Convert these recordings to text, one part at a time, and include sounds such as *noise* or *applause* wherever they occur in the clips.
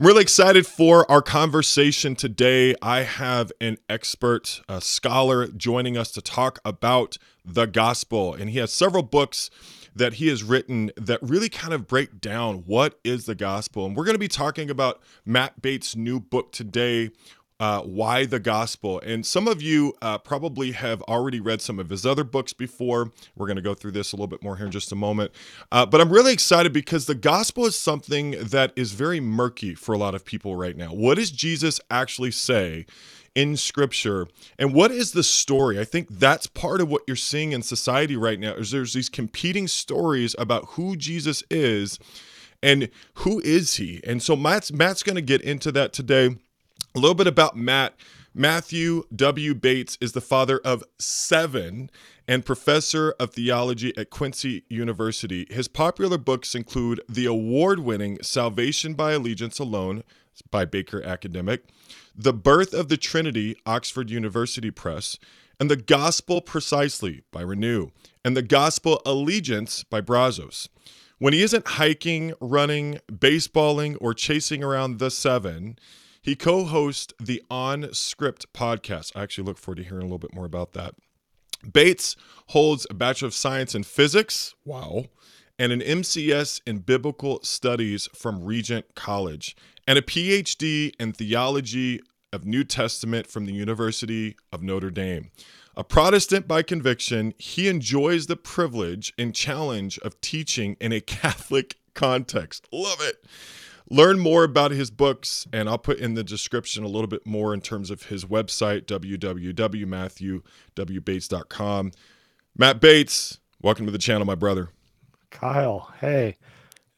I'm really excited for our conversation today. I have an expert, a scholar, joining us to talk about the gospel. And he has several books that he has written that really kind of break down what is the gospel. And we're going to be talking about Matt Bates' new book today, uh, Why the Gospel. And some of you uh, probably have already read some of his other books before. We're going to go through this a little bit more here in just a moment. Uh, but I'm really excited because the gospel is something that is very murky for a lot of people right now. What does Jesus actually say? in scripture and what is the story i think that's part of what you're seeing in society right now is there's these competing stories about who jesus is and who is he and so matt's matt's going to get into that today a little bit about Matt. Matthew W. Bates is the father of seven and professor of theology at Quincy University. His popular books include the award winning Salvation by Allegiance Alone by Baker Academic, The Birth of the Trinity, Oxford University Press, and The Gospel Precisely by Renew, and The Gospel Allegiance by Brazos. When he isn't hiking, running, baseballing, or chasing around the seven, he co hosts the OnScript podcast. I actually look forward to hearing a little bit more about that. Bates holds a Bachelor of Science in Physics, wow, and an MCS in Biblical Studies from Regent College, and a PhD in Theology of New Testament from the University of Notre Dame. A Protestant by conviction, he enjoys the privilege and challenge of teaching in a *laughs* Catholic context. Love it. Learn more about his books, and I'll put in the description a little bit more in terms of his website, www.matthewwbates.com. Matt Bates, welcome to the channel, my brother. Kyle, hey,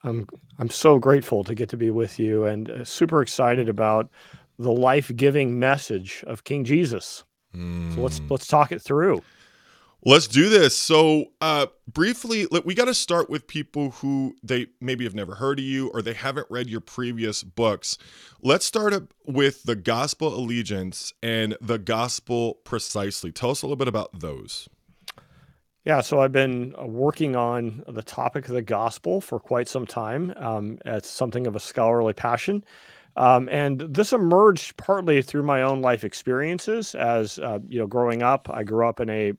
I'm I'm so grateful to get to be with you, and uh, super excited about the life-giving message of King Jesus. Mm. So let's hmm. let's talk it through. Let's do this. So, uh, briefly, we got to start with people who they maybe have never heard of you or they haven't read your previous books. Let's start up with the Gospel Allegiance and the Gospel Precisely. Tell us a little bit about those. Yeah, so I've been uh, working on the topic of the gospel for quite some time. Um, it's something of a scholarly passion. Um, and this emerged partly through my own life experiences as uh, you know growing up i grew up in a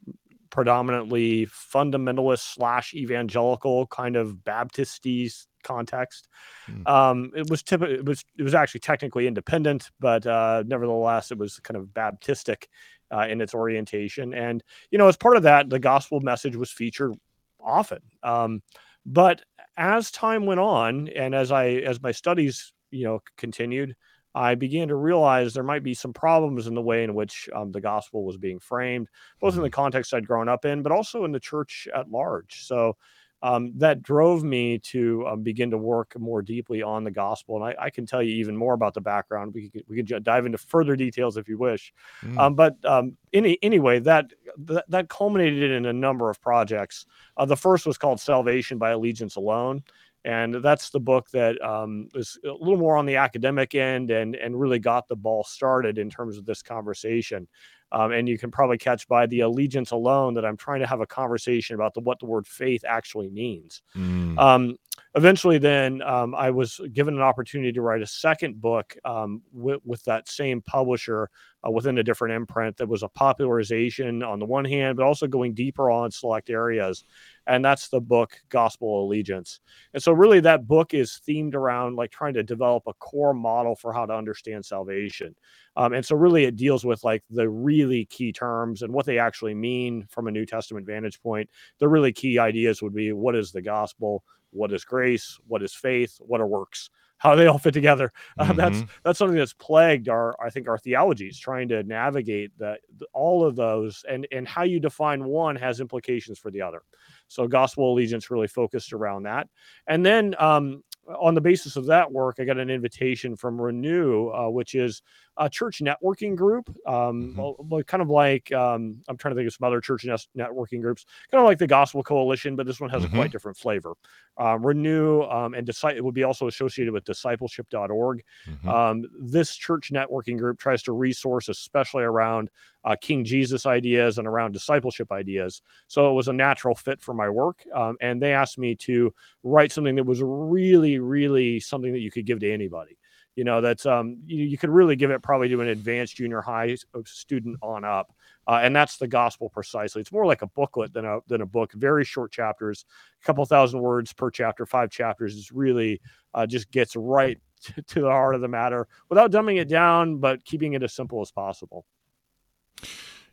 predominantly fundamentalist slash evangelical kind of Baptisty context. Mm. Um, it was typical. It was it was actually technically independent, but uh, nevertheless, it was kind of Baptistic uh, in its orientation. And you know, as part of that, the gospel message was featured often. Um, but as time went on, and as I as my studies you know continued, I began to realize there might be some problems in the way in which um, the gospel was being framed, both in the mm-hmm. context I'd grown up in, but also in the church at large. So um, that drove me to um, begin to work more deeply on the gospel. And I, I, can tell you even more about the background. We could, we could dive into further details if you wish. Mm. Um, but um, any, anyway, that, that, that culminated in a number of projects. Uh, the first was called Salvation by Allegiance Alone and that's the book that um, is a little more on the academic end and and really got the ball started in terms of this conversation. Um, and you can probably catch by the allegiance alone that I'm trying to have a conversation about the, what the word faith actually means. Mm. Um, eventually, then um, I was given an opportunity to write a second book um, with, with, that same publisher uh, within a different imprint that was a popularization on the one hand, but also going deeper on select areas and that's the book Gospel Allegiance. And so, really, that book is themed around like trying to develop a core model for how to understand salvation. Um, and so, really, it deals with like the really key terms and what they actually mean from a New Testament vantage point. The really key ideas would be what is the gospel, what is grace, what is faith, what are works how they all fit together. Uh, mm-hmm. That's that's something that's plagued our I think our theologies trying to navigate that all of those and and how you define one has implications for the other. So gospel allegiance really focused around that. And then um, on the basis of that work, I got an invitation from Renew, uh, which is a church networking group, um, mm-hmm. kind of like um, I'm trying to think of some other church networking groups, kind of like the Gospel Coalition, but this one has mm-hmm. a quite different flavor. Uh, Renew um, and Disi- it would be also associated with discipleship.org. Mm-hmm. Um, this church networking group tries to resource, especially around uh, King Jesus ideas and around discipleship ideas. So it was a natural fit for my work. Um, and they asked me to write something that was really, really something that you could give to anybody you know that's um you, you could really give it probably to an advanced junior high student on up uh, and that's the gospel precisely. It's more like a booklet than a than a book very short chapters a couple thousand words per chapter five chapters is really uh, just gets right *laughs* to, to the heart of the matter without dumbing it down but keeping it as simple as possible.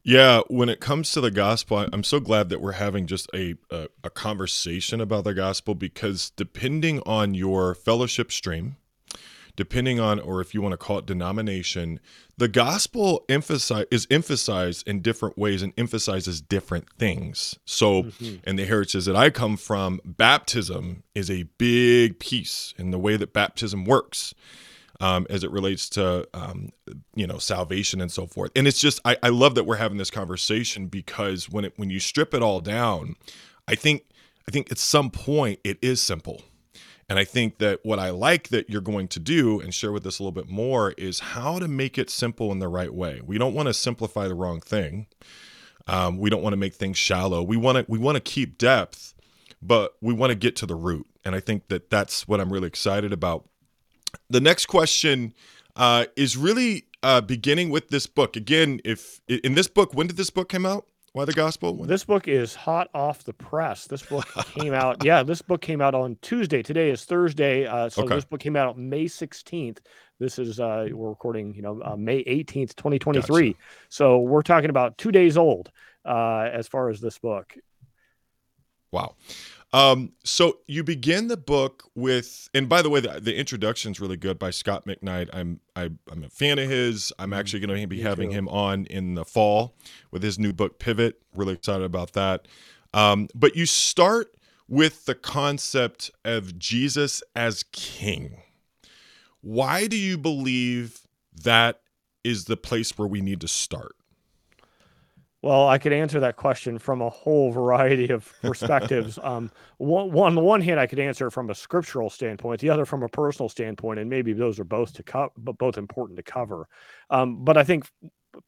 Yeah, when it comes to the gospel, I'm so glad that we're having just a, a, a conversation about the gospel because depending on your fellowship stream, depending on or if you want to call it denomination, the gospel emphasize is emphasized in different ways and emphasizes different things. So, mm-hmm. in the heritage that I come from, baptism is a big piece in the way that baptism works um, as it relates to um, you know salvation and so forth. And it's just I, I love that we're having this conversation because when it when you strip it all down, I think I think at some point it is simple. And I think that what I like that you're going to do and share with us a little bit more is how to make it simple in the right way. We don't want to simplify the wrong thing. Um, we don't want to make things shallow. We want to we want to keep depth, but we want to get to the root. And I think that that's what I'm really excited about the next question uh, is really uh, beginning with this book. Again, if in this book, when did this book come out? Why the gospel? When? This book is hot off the press. This book came out. *laughs* Yeah, this book came out on Tuesday. Today is Thursday. Uh, so okay. this book came out May 16th. This is uh, we're recording, you know, uh, May 18th, 2023. Gotcha. So we're talking about two days old uh, as far as this book. Wow. Um, so you begin the book with, and by the way, the, the introduction is really good by Scot McKnight. I'm I, am i am a fan of his. I'm mm-hmm. actually going to be Me having too. him on in the fall with his new book Pivot. Really excited about that. Um, but you start with the concept of Jesus as King. Why do you believe that is the place where we need to start? Well, I could answer that question from a whole variety of *laughs* perspectives. um, one, one, on the one hand, I could answer it from a scriptural standpoint, the other from a personal standpoint, and maybe those are both to co- but both important to cover. Um, but I think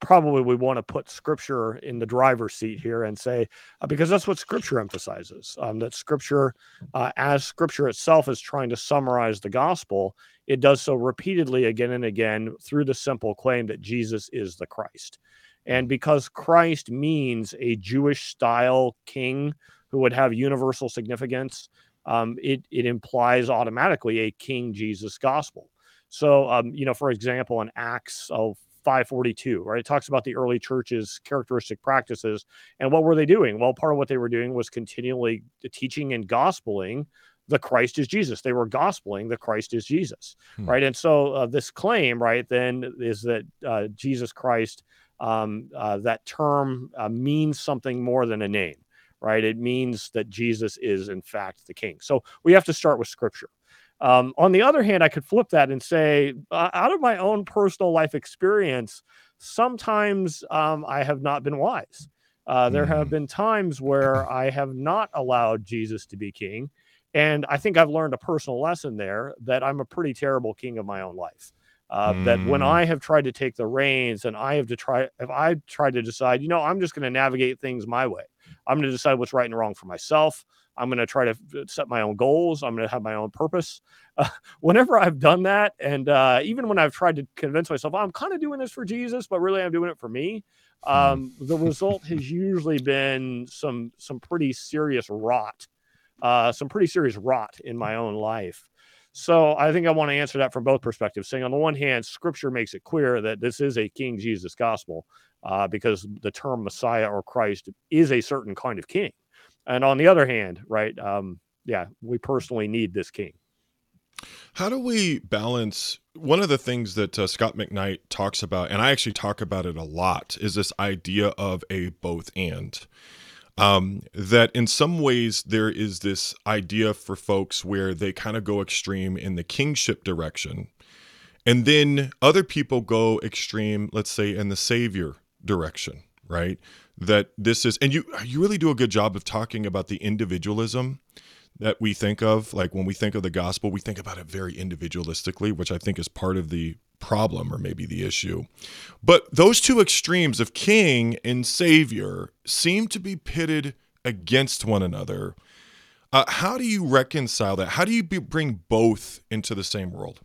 probably we want to put scripture in the driver's seat here and say uh, because that's what scripture emphasizes um, that scripture uh, as scripture itself is trying to summarize the gospel it does so repeatedly again and again through the simple claim that jesus is the christ and because Christ means a Jewish style king who would have universal significance, um, it, it implies automatically a King Jesus gospel. So, um, you know, for example, in Acts of 542, right, it talks about the early church's characteristic practices. And what were they doing? Well, part of what they were doing was continually teaching and gospeling the Christ is Jesus. They were gospeling the Christ is Jesus, hmm. right? And so uh, this claim, right, then is that uh, Jesus Christ um, uh, that term uh, means something more than a name, right? It means that Jesus is, in fact, the king. So we have to start with scripture. Um, on the other hand, I could flip that and say, uh, out of my own personal life experience, sometimes um, I have not been wise. Uh, there have mm. been times where I have not allowed Jesus to be king. And I think I've learned a personal lesson there that I'm a pretty terrible king of my own life. Uh, mm. That when mm. I have tried to take the reins and I have to try, if I tried to decide, you know, I'm just going to navigate things my way. I'm going to decide what's right and wrong for myself. I'm going to try to set my own goals. I'm going to have my own purpose. Uh, *laughs* whenever I've done that, and uh, even when I've tried to convince myself I'm kind of doing this for Jesus, but really I'm doing it for me, hmm. um, the result *laughs* has usually been some some pretty serious rot, uh, some pretty serious rot in my own life. So I think I want to answer that from both perspectives, saying on the one hand, Scripture makes it clear that this is a King Jesus gospel, uh, because the term Messiah or Christ is a certain kind of king, and on the other hand, right, um, yeah, we personally need this king. How do we balance? One of the things that uh, Scot McKnight talks about, and I actually talk about it a lot, is this idea of a both and um, that in some ways there is this idea for folks where they kind of go extreme in the kingship direction. And then other people go extreme, let's say, in the savior direction, right? That this is, and you you really do a good job of talking about the individualism that we think of. Like when we think of the gospel, we think about it very individualistically, which I think is part of the problem or maybe the issue. But those two extremes of king and savior seem to be pitted against one another. Uh, how do you reconcile that? How do you be, bring both into the same world?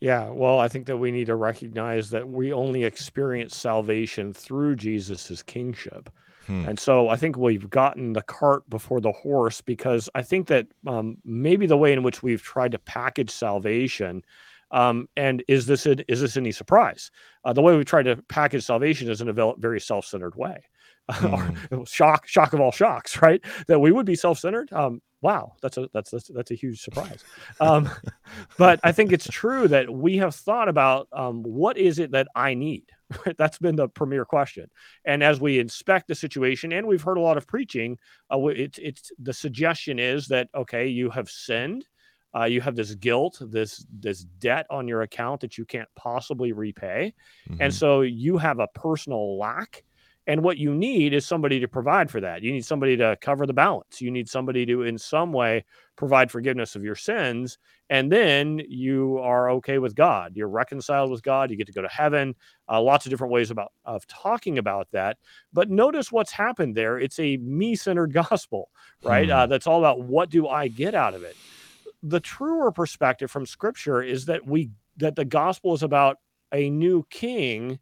Yeah, well, I think that we need to recognize that we only experience salvation through Jesus's kingship. Hmm. And so I think we've gotten the cart before the horse because I think that um, maybe the way in which we've tried to package salvation, um, and is this a, is this any surprise? Uh, the way we try to package salvation is in a very self-centered way. *laughs* Hmm. shock, shock of all shocks, *laughs* right? That we would be self-centered. Um, wow, that's a that's that's, that's a huge surprise. Um, *laughs* but I think it's true that we have thought about um, what is it that I need. That's been the premier question. And as we inspect the situation, and we've heard a lot of preaching, uh, it's it's the suggestion is that okay, you have sinned. Uh, you have this guilt, this this debt on your account that you can't possibly repay, and Mhm. so you have a personal lack and what you need is somebody to provide for that. You need somebody to cover the balance. You need somebody to, in some way, provide forgiveness of your sins. And then you are okay with God. You're reconciled with God. You get to go to heaven. Uh, lots of different ways about of talking about that. But notice what's happened there. It's a me-centered *laughs* gospel, right? Hmm. Uh, that's all about what do I get out of it. The truer perspective from Scripture is that we that the gospel is about a new king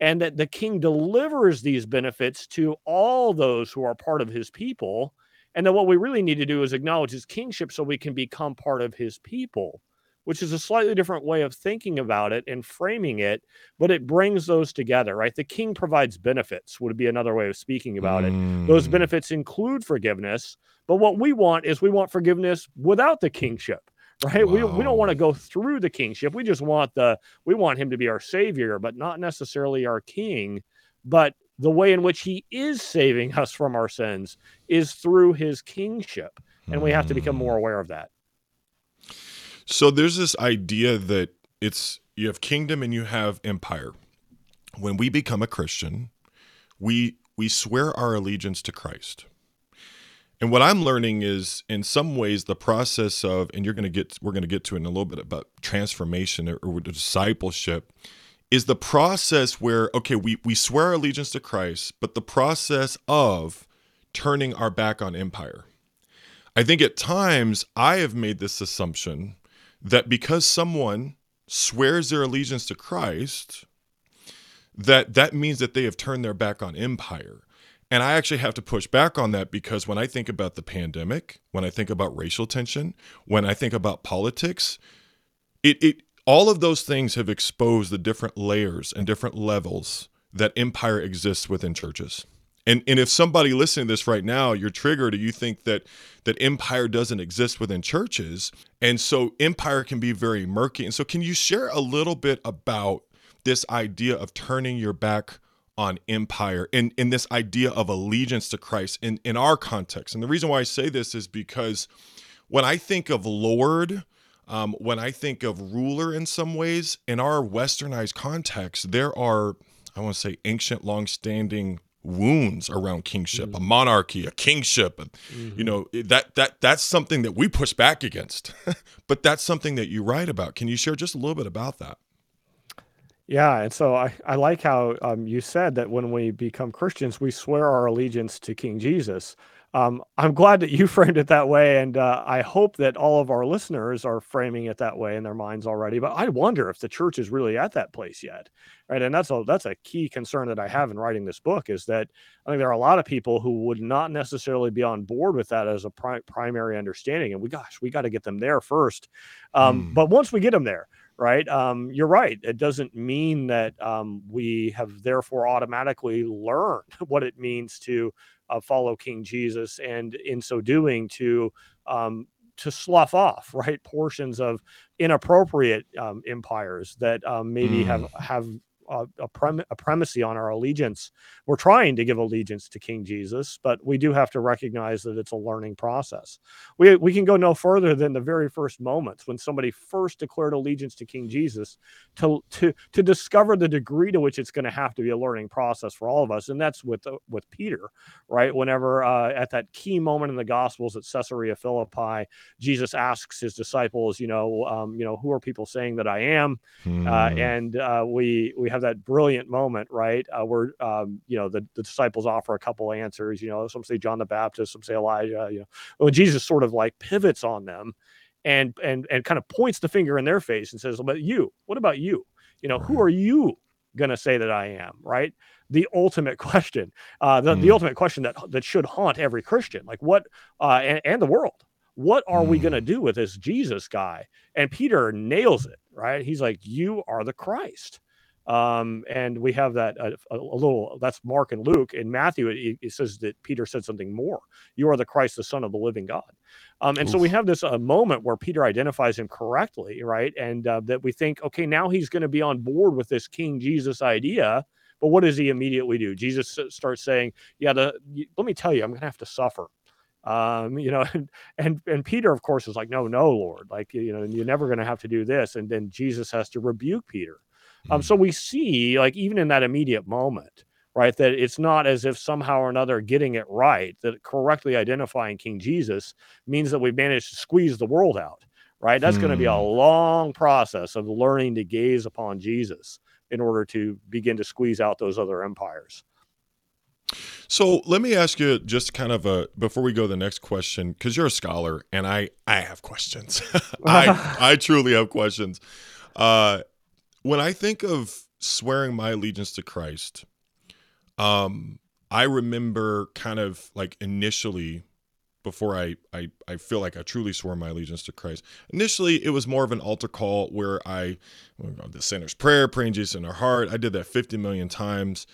and that the king delivers these benefits to all those who are part of his people. And that what we really need to do is acknowledge his kingship so we can become part of his people, which is a slightly different way of thinking about it and framing it, but it brings those together, right? The king provides benefits, would be another way of speaking about it. Those Mm. benefits include forgiveness, but what we want is we want forgiveness without the kingship. Right? We, we don't want to go through the kingship. We just want the we want him to be our savior, but not necessarily our king. But the way in which he is saving *laughs* us from our sins is through his kingship. And we have to become Mm. more aware of that. So there's this idea that it's you have kingdom and you have empire. When we become a Christian, we we swear our allegiance to Christ. And what I'm learning is in some ways the process of and you're going to get we're going to get to it in a little bit about transformation or, or discipleship is the process where okay we we swear allegiance to Christ, but the process of turning our back on empire. I think at times I have made this assumption that because someone swears their allegiance to Christ, that that means that they have turned their back on empire. And I actually have to push back on that because when I think about the pandemic, when I think about racial tension, when I think about politics, it, it all of those things have exposed the different layers and different levels that empire exists within churches. And and if somebody listening to this right now, you're triggered or you think that that empire doesn't exist within churches, and so empire can be very murky. And so can you share a little bit about this idea of turning your back on empire and in this idea of allegiance to Christ in, in our context? And the reason why I say this is because when I think of Lord, um, when I think of ruler in some ways, in our westernized context, there are, I want to say, ancient, long-standing wounds around kingship, a Mhm. monarchy, a kingship. and, You Mhm. know, that that that's something that we push back against. *laughs* but that's something that you write about. Can you share just a little bit about that? Yeah, and so I, I like how um, you said that when we become Christians, we swear our allegiance to King Jesus. Um, I'm glad that you *laughs* framed it that way, and uh, I hope that all of our listeners are framing it that way in their minds already. But I wonder if the church is really at that place yet, right? And that's a that's a key concern that I have in writing this book is that I think there are a lot of people who would not necessarily be on board with that as a pri- primary understanding, and we gosh, we got to get them there first. Um, Hmm. but once we get them there right? Um, you're right. It doesn't mean that um, we have therefore automatically learned *laughs* what it means to uh, follow King Jesus, and in so doing, to um, to slough off *laughs* right portions of inappropriate um, empires that um, maybe have Mm. have a, a, prem- a primacy on our allegiance. We're trying to give allegiance to King Jesus, but we do have to recognize that it's a learning process. We we can go no further than the very first moments when somebody first declared allegiance to King Jesus to to to discover the degree to which it's going to have to be a learning process for all of us, and that's with uh, with Peter, right? Whenever uh, at that key moment in the Gospels at Caesarea Philippi, Jesus asks his disciples, you know, um, you know, who are people saying that I am? uh, Hmm. and uh, we we have that brilliant moment, right? Uh, where um, you know the, the disciples offer a couple answers. You know, some say John the Baptist, some say Elijah. You know, when Jesus sort of like pivots on them, and and and kind of points the finger in their face and says, "But you, what about you? You know, who are you going to say that I am?" Right? The ultimate *laughs* question, uh, the, mm. the ultimate question that that should haunt every Christian, like what, uh, and, and the world. What are mm. we going to do with this Jesus guy? And Peter nails it, right? He's like, "You are the Christ." Um, and we have that uh, a, a, little that's Mark and Luke. In Matthew, it, it, says that Peter said something more. You are the Christ, the Son of the living God. Um, and Oof. so we have this uh, moment where Peter identifies him correctly, right? And uh, that we think, okay, now he's going to be on board with this King Jesus idea. But what does he immediately do? Jesus starts saying, "Yeah, the, let me tell you, I'm going to have to suffer." um, you know, *laughs* and, and and Peter, of course, is like, no, no, Lord, like you know, you're never going to have to do this, and then Jesus has to rebuke Peter. Um, so we see, like, even in that immediate moment, right, that it's not as if somehow or another getting it right, that correctly identifying King Jesus means that we've managed to squeeze the world out, right? That's hmm. going to be a hmm. long process of learning to gaze upon Jesus in order to begin to squeeze out those other empires. So let me ask you just kind of a before we go to the next question because you're a scholar and I I have questions. *laughs* I *laughs* I truly have questions. Uh, when I think of swearing my allegiance to Christ, um, I remember kind of like initially before I, I I feel like I truly swore my allegiance to Christ. Initially, it was more of an altar call where I the sinner's prayer, praying Jesus in our heart. I did that 50 million times.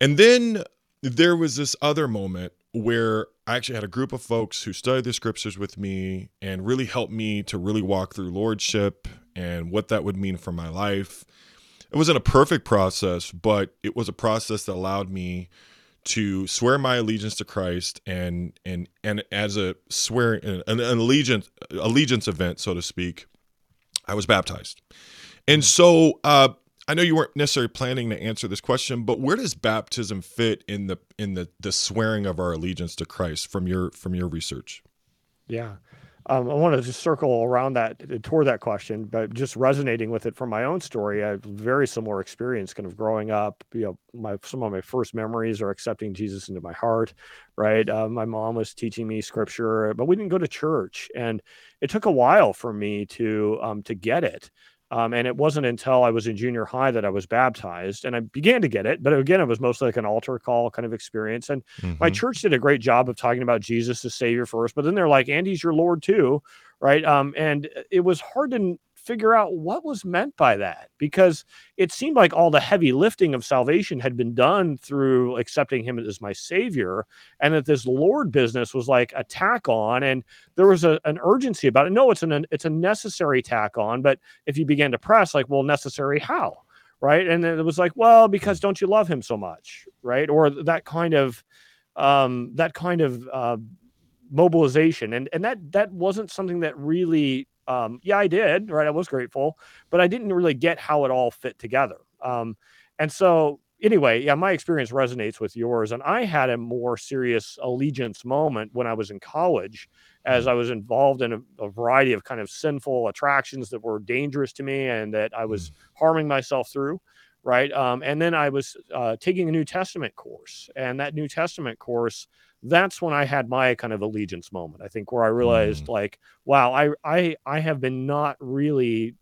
And then there was this other moment where I actually had a group of folks who studied the scriptures with me and really helped me to really walk through lordship and what that would mean for my life. It wasn't a perfect process, but it was a process that allowed me to swear my allegiance to Christ and and and as a swearing an, an allegiance allegiance event, so to speak, I was baptized. And so uh, I know you weren't necessarily planning to answer this question, but where does baptism fit in the in the the swearing of our allegiance to Christ from your from your research? Yeah. Um, I want to just circle around that toward that question, but just resonating with it from my own story. I have very similar experience, kind of growing up. You know, my some of my first memories are accepting Jesus into my heart. Right, uh, my mom was teaching me scripture, but we didn't go to church, and it took a while for me to um, to get it. Um, and it wasn't until I was in junior high that I was baptized and I began to get it. But again, it was mostly like an altar call kind of experience. And mm-hmm. my church did a great job of talking about Jesus as Savior first, but then they're like, Andy's your Lord too. Right. Um, and it was hard to figure out what was meant by that because it seemed like all the heavy lifting of salvation had been done through accepting him as my savior and that this lord business was like a tack on and there was a, an urgency about it. No it's an it's a necessary tack on but if you began to press like well necessary how right? And it was like well because don't you love him so much right? Or that kind of um that kind of uh mobilization. And and that that wasn't something that really um, yeah, I did, right? I was grateful, but I didn't really get how it all fit together. Um, and so, anyway, yeah, my experience resonates with yours. And I had a more serious allegiance moment when I was in college, as mm. I was involved in a, a variety of kind of sinful attractions that were dangerous to me and that I was mm. harming myself through. Right. Um, and then I was uh, taking a New Testament course, and that New Testament course that's when I had my kind of allegiance moment. I think where I realized mm. like, wow, I I I have been not really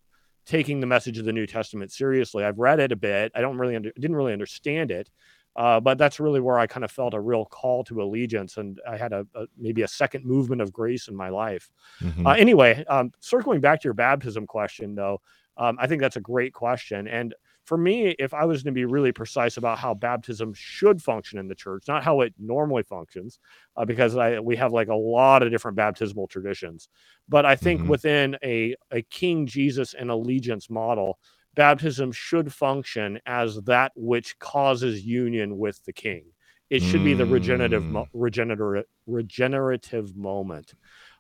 taking the message of the New Testament seriously. I've read it a bit. I don't really under, didn't really understand it. Uh, but that's really where I kind of felt a real call to allegiance, and I had a, a maybe a second movement of grace in my life. Mm-hmm. Uh, anyway, um, circling back to your baptism question, though, um, I think that's a great question, and for me, if I was going to be really precise about how baptism should function in the church, not how it normally functions, uh, because I, we have like a lot of different baptismal traditions, but I think mm-hmm. within a, a King Jesus and allegiance model, baptism should function as that which causes union with the King. It should mm. be the regenerative, mo- mm. regenerative, regenerative moment.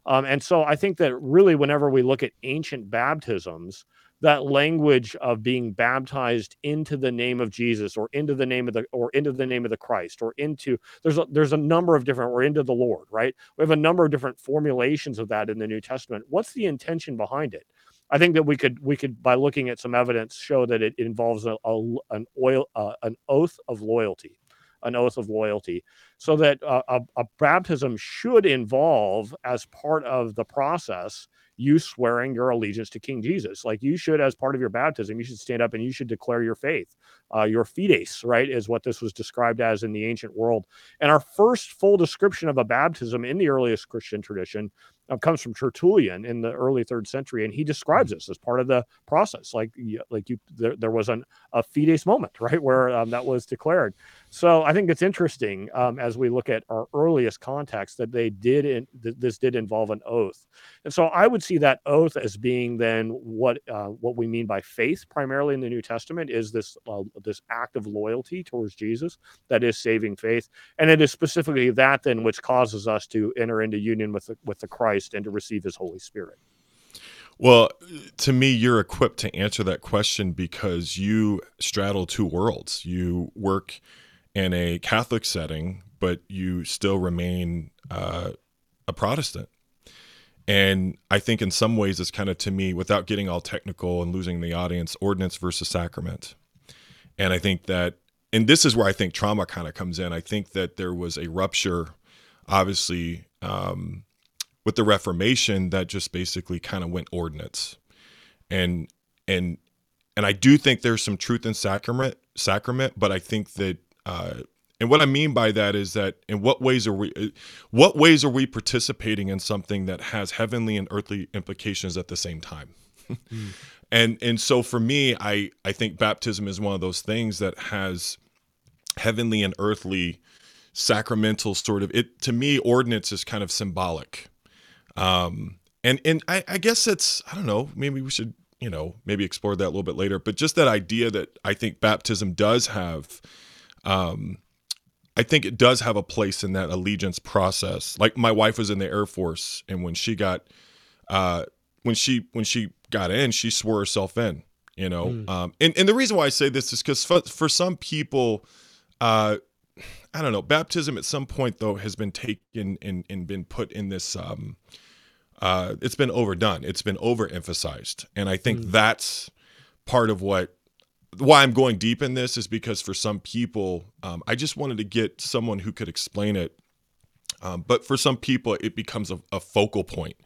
Um, and so I think that really, whenever we look at ancient baptisms, that language of being baptized into the name of Jesus or into the name of the or into the name of the Christ or into there's a there's a number of different or into the Lord, right? We have a number of different formulations of that in the New Testament. What's the intention behind it? I think that we could we could by looking at some evidence show that it involves a, a an oil uh, an oath of loyalty, an oath of loyalty, so that uh, a, a baptism should involve as part of the process you swearing your allegiance to King Jesus. Like you should, as part of your baptism, you should stand up and you should declare your faith. Uh, your fides, right, is what this was described as in the ancient world. And our first full description of a baptism in the earliest Christian tradition uh, comes from Tertullian in the early third century, and he describes mm-hmm. this as part of the process. Like, like you, there, there was an, a fides moment, *laughs* right, where um, that was declared. So I think it's interesting um, as we look at our earliest context that they did, in, th- this did involve an oath, and so I would see that oath as being then what uh, what we mean by faith, primarily in the New Testament, is this uh, this act of loyalty towards Jesus that is saving faith, and it is specifically that then which causes us to enter into union with the, with the Christ and to receive His Holy Spirit. Well, to me, you're equipped to answer that question because you straddle two worlds. You work in a Catholic setting, but you still remain uh, a Protestant. And I think in some ways it's kind of to me, without getting all technical and losing the audience, ordinance versus sacrament. And I think that, and this is where I think trauma kind of comes in. I think that there was a rupture, obviously, um, with the Reformation that just basically kind of went ordinance. And, and, and I do think there's some truth in sacrament, sacrament, but I think that uh, and what I mean by that is that in what ways are we uh, what ways are we participating in something that has heavenly and earthly implications at the same time? mm. *laughs* And and so for me, I I think baptism is one of those things that has heavenly and earthly sacramental sort of it to me ordinance is kind of symbolic. Um and and I, I guess it's I don't know, maybe we should, you know, maybe explore that a little bit later, but just that idea that I think baptism does have um, I think it does have a place in that allegiance process. Like my wife was in the Air Force, and when she got, uh, when she when she got in, she swore herself in. You know, mm. um, and and the reason why I say this is because for, for some people, uh, I don't know, baptism at some point though has been taken and and been put in this. Um, uh, it's been overdone. It's been overemphasized, and I think mm. that's part of what why I'm going deep in this is because for some people, um, I just wanted to get someone who could explain it. Um, but for some people, it becomes a, a focal point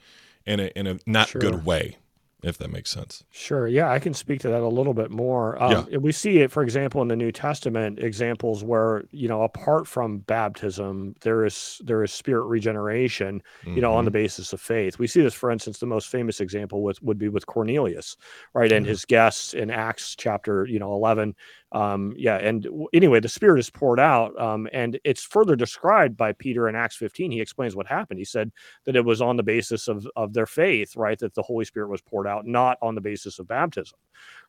in a in a not sure. good way if that makes sense. Sure. Yeah, I can speak to that a little bit more. Um, yeah. We see it, for example, in the New Testament, examples where you know, apart from baptism, there is there is spirit regeneration. You mm-hmm. know, on the mm-hmm. basis of faith. We see this, for instance, the most famous example with, would be with Cornelius, right, and mm-hmm. his guests in Acts chapter you know eleven um yeah and anyway the spirit is poured out um and it's further described by peter in acts 15 he explains what happened he said that it was on the basis of of their faith right that the holy spirit was poured out not on the basis of baptism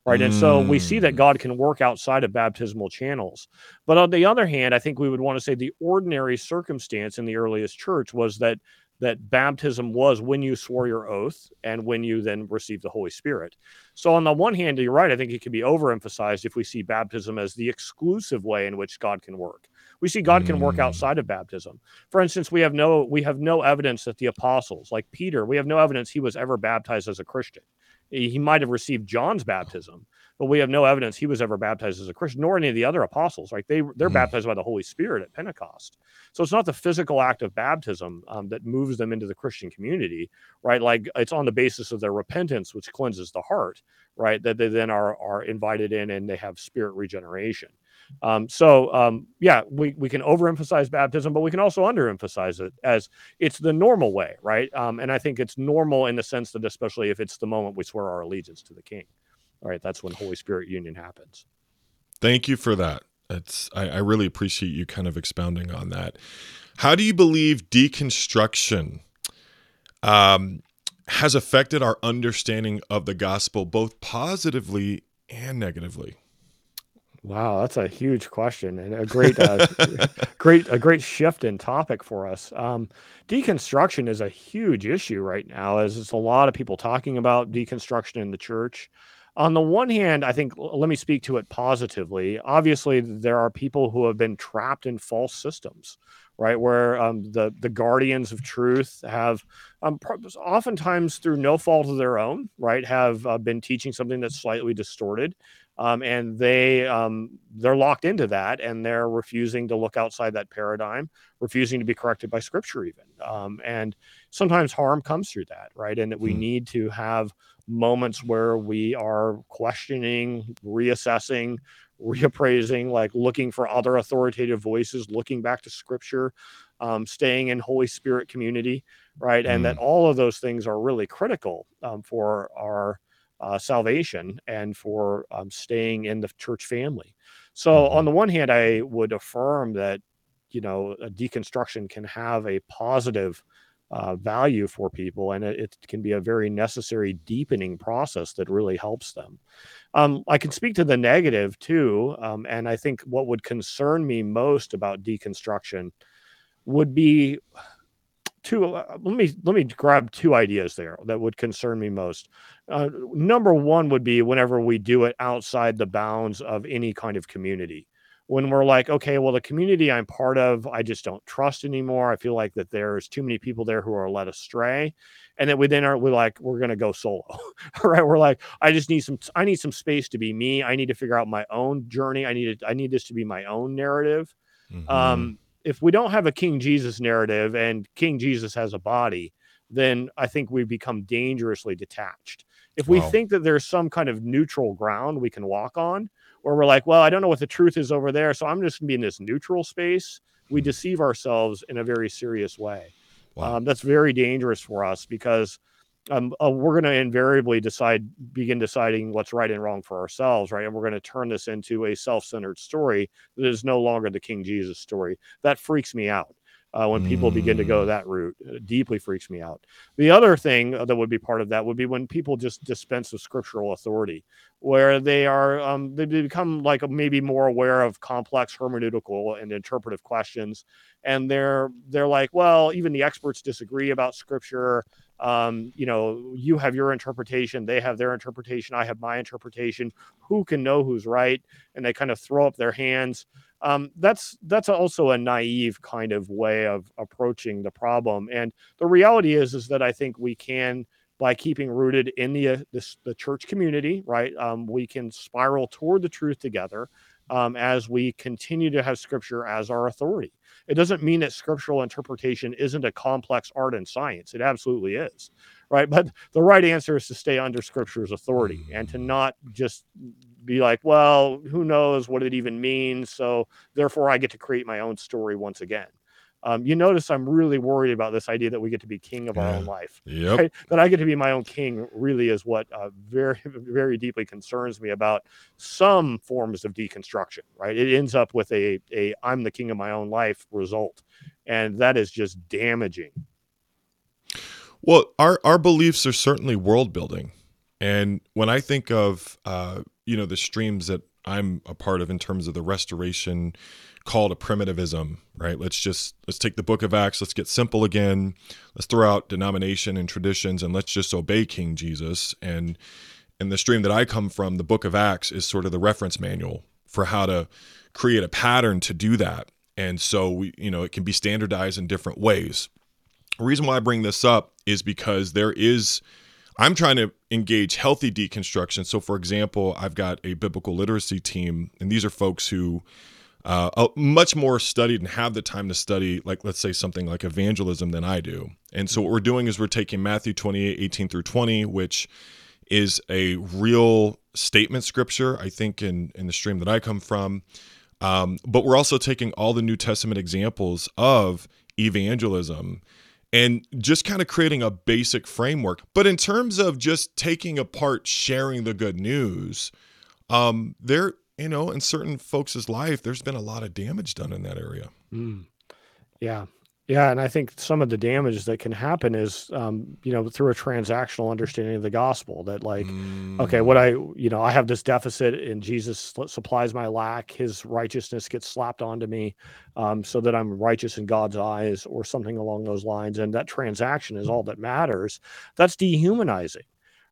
right mm. and so we see that mm. god can work outside of baptismal channels but on the other hand i think we would want to say the ordinary circumstance in the earliest church was that that baptism was when you swore your oath and when you then received the Holy Spirit. So, on the one hand, you're right. I think it can be overemphasized if we see baptism as the exclusive way in which God can work. We see God can work mm. outside of baptism. For instance, we have no we have no evidence that the apostles, like Peter, we have no evidence he was ever baptized as a Christian. He might have received John's baptism, but we have no evidence he was ever baptized as a Christian, nor any of the other apostles. Right? They they're mm. baptized by the Holy Spirit at Pentecost. So it's not the physical act of baptism um, that moves them into the Christian community, right? Like it's on the basis of their repentance, which cleanses the heart, right? That they then are are invited in and they have spirit regeneration. Um, so um, yeah, we, we can overemphasize baptism, but we can also underemphasize it as it's the normal way, right? Um, and I think it's normal in the sense that especially if it's the moment we swear our allegiance to the King. All right, that's when Holy Spirit union happens. Thank you for that. It's I, I really appreciate you kind of expounding on that. How do you believe deconstruction um, has affected our understanding of the gospel, both positively and negatively? Wow, that's a huge question and a great, uh, *laughs* great, a great shift in topic for us. Um, deconstruction is a huge issue right now, as it's a lot of people talking about deconstruction in the church on the one hand, I think let me speak to it positively. Obviously, there are people who have been trapped in false systems, right? Where um, the the guardians of truth have, um, oftentimes through no fault of their own, right, have uh, been teaching something that's slightly distorted. um, and they um, they're locked into that, and they're refusing to look outside that paradigm, refusing to be corrected by Scripture, even. Um, and sometimes harm comes through that, right? And that we hmm. need to have moments where we are questioning, reassessing, reappraising, like looking for other authoritative voices, looking back to Scripture, um, staying in Holy Spirit community, right? And that hmm. all of those things are really critical um, for our uh, salvation and for um, staying in the church family. So, mm-hmm. on the one hand, I would affirm that you know a deconstruction can have a positive uh, value for people, and it, it, can be a very necessary deepening process that really helps them. Um, I can speak to the negative too, um, and I think what would concern me most about deconstruction would be two uh, let me let me grab two ideas there that would concern me most uh, number one would be whenever we do it outside the bounds of any kind of community when we're like okay well the community i'm part of i just don't trust anymore i feel like that there's too many people there who are led astray and then we then are we like we're gonna go solo *laughs* right we're like i just need some i need some space to be me i need to figure out my own journey i need to, i need this to be my own narrative mm-hmm. um if we don't have a King Jesus narrative and King Jesus has a body, then I think we become dangerously detached. If we wow. think that there's some kind of neutral ground we can walk on, or we're like, well, I don't know what the truth is over there, so I'm just gonna be in this neutral space, we hmm. deceive ourselves in a very serious way. Wow. Um, that's very dangerous for us because um, uh, we're going to invariably decide, begin deciding what's right and wrong for ourselves, right? And we're going to turn this into a self-centered story that is no longer the King Jesus story. That freaks me out uh, when people mm. begin to go mm. that route. It deeply freaks me out. The other thing that would be part of that would be when people just dispense with scriptural authority, where they are um, they become like maybe more aware of complex hermeneutical and interpretive questions, and they're they're like, well, even the experts disagree about scripture. Um, you know, you have your interpretation, they have their interpretation, I have my interpretation. Who can know who's right? And they kind of throw up their hands um, that's that's also a naive kind of way of approaching the problem. And the reality is is that I think we can by keeping rooted in the uh, this, the church community, right? Um, we can spiral toward the truth together um, as we continue to have Scripture as our authority. It doesn't mean that scriptural interpretation isn't a complex art and science. It absolutely is, right? But the right answer is to stay under Scripture's authority and to not just be like, well, who knows what it even means. So therefore, I get to create my own story once again. Um, you notice I'm really worried about this idea that we get to be king of our own life. Yep. Right? That I get to be my own king really is what uh, very, *laughs* very deeply concerns me about some forms of deconstruction. Right? It ends up with a a I'm the king of my own life result, and that is just damaging. Well, our our beliefs are certainly world building, and when I think of uh, you know the streams that I'm a part of in terms of the restoration call to primitivism, right? Let's just let's take the book of Acts, let's get simple again. Let's throw out denomination and traditions and let's just obey King Jesus. And in the stream that I come from, the book of Acts is sort of the reference manual for how to create a pattern to do that. And so we, you know, it can be standardized in different ways. The reason why I bring this up is because there is I'm trying to engage healthy deconstruction. So, for example, I've got a biblical literacy team, and these are folks who uh, are much more studied and have the time to study, like, let's say, something like evangelism than I do. And so, what we're doing is we're taking Matthew 28, 18 through 20, which is a real statement scripture, I think, in, in the stream that I come from. Um, but we're also taking all the New Testament examples of evangelism and just kind of creating a basic framework. But in terms of just taking apart sharing the good news, um, there, you know, in certain folks' life, there's been a lot of damage done in that area. Mm. Yeah. Yeah, and I think some of the damage that can happen is, um, you know, through a transactional understanding of the gospel. That like, mm. okay, what I, you know, I have this deficit, and Jesus supplies my lack. His righteousness gets slapped onto me, um, so that I'm righteous in God's eyes, or something along those lines. And that transaction is all that matters. That's dehumanizing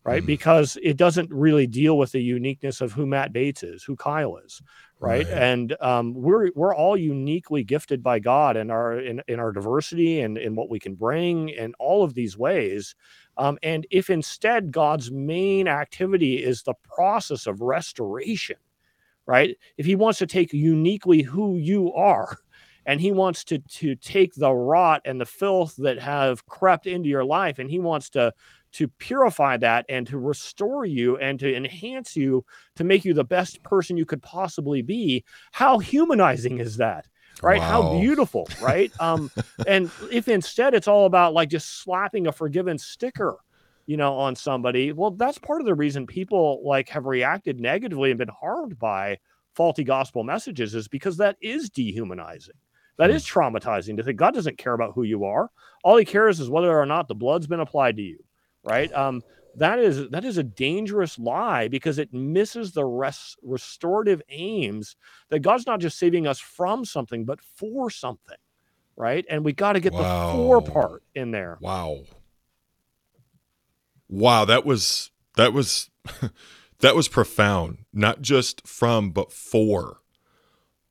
right? Mm. Because it doesn't really deal with the uniqueness of who Matt Bates is, who Kyle is, right? right. And um, we're we're all uniquely gifted by God in our in, in our diversity and in what we can bring in all of these ways. Um, and if instead God's main activity is the process of restoration, right? If He wants to take uniquely who you are, and He wants to to take the rot and the filth that have crept into your life, and He wants to to purify that and to restore you and to enhance you to make you the best person you could possibly be. How humanizing is that right? Wow. how beautiful right? Um *laughs* and if instead it's all about like just slapping a forgiven sticker you know on somebody well that's part of the reason people like have reacted negatively and been harmed by faulty gospel messages is because that is dehumanizing. That is hmm. traumatizing to think god doesn't care about who you are. All he cares is whether or not the blood's been applied to you right? Um, that is that is a dangerous lie because it misses the rest, restorative aims that God's not just saving us from something, but for something, right? And we got to get wow. the for part in there. Wow, wow, that was that was *laughs* that was profound. Not just from, but for.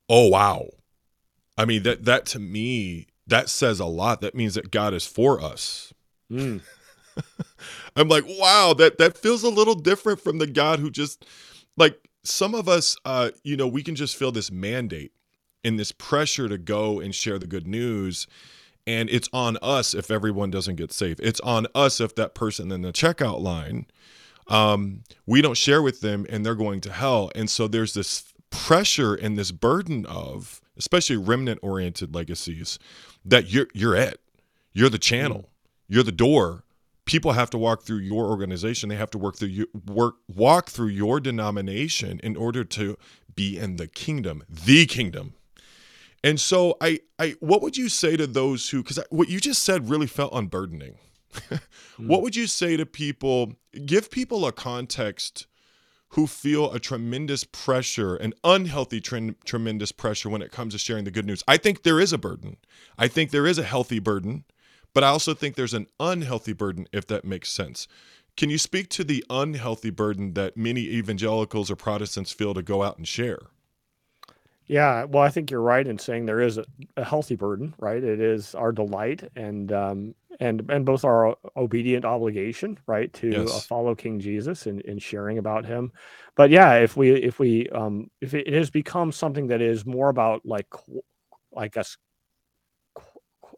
Oh wow, I mean that that to me that says a lot. That means that God is for us. Mm. *laughs* I'm like, wow, that that feels a little different from the God who just like some of us uh, you know, we can just feel this mandate and this pressure to go and share the good news. And it's on us if everyone doesn't get saved. It's on us if that person in the checkout line, um, we don't share with them and they're going to hell. And so there's this pressure and this burden of, especially remnant oriented legacies, that you're you're it. You're the channel. Mm. You're the door people have to walk through your organization they have to work through you work walk through your denomination in order to be in the kingdom the kingdom and so i i what would you say to those who because what you just said really felt unburdening *laughs* mm. what would you say to people give people a context who feel a tremendous pressure, an unhealthy tre- tremendous pressure when it comes to sharing the good news. I think there is a burden. I think there is a healthy burden. But I also think there's an unhealthy burden, if that makes sense. Can you speak to the unhealthy burden that many evangelicals or Protestants feel to go out and share? Yeah, well, I think you're right in saying there is a, a healthy burden, right? It is our delight and um, and and both our obedient obligation, right, to uh, yes. uh, follow King Jesus and, and sharing about Him. But yeah, if we if we um, if it, it has become something that is more about like like us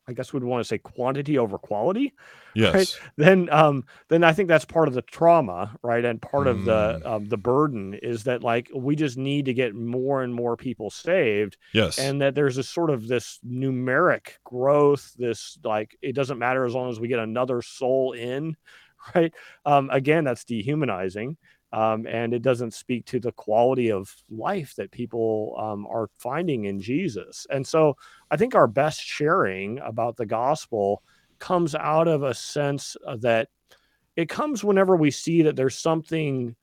I guess we'd want to say quantity over quality. Yes. Right? Then, um, then I think that's part of the trauma, right? And part mm. of the mm. um, the burden is that like we just need to get more and more people saved. Yes. And that there's a sort of this numeric growth. This like it doesn't matter as long as we get another soul in, *laughs* right? Um, again, that's dehumanizing um, and it doesn't speak to the quality of life that people um, are finding in Jesus. And so I think our best sharing about the gospel comes out of a sense that it comes whenever we see that there's something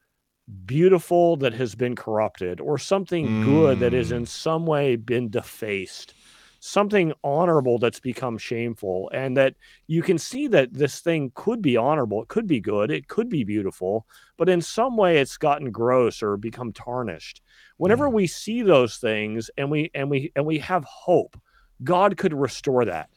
beautiful that has been corrupted or something mm. good that has in mm. some way been defaced something honorable that's become shameful and that you can see that this thing could be honorable it could be good it could be beautiful but in some way it's gotten gross or become tarnished. Whenever mm. we see those things and we and we and we have hope god could restore that.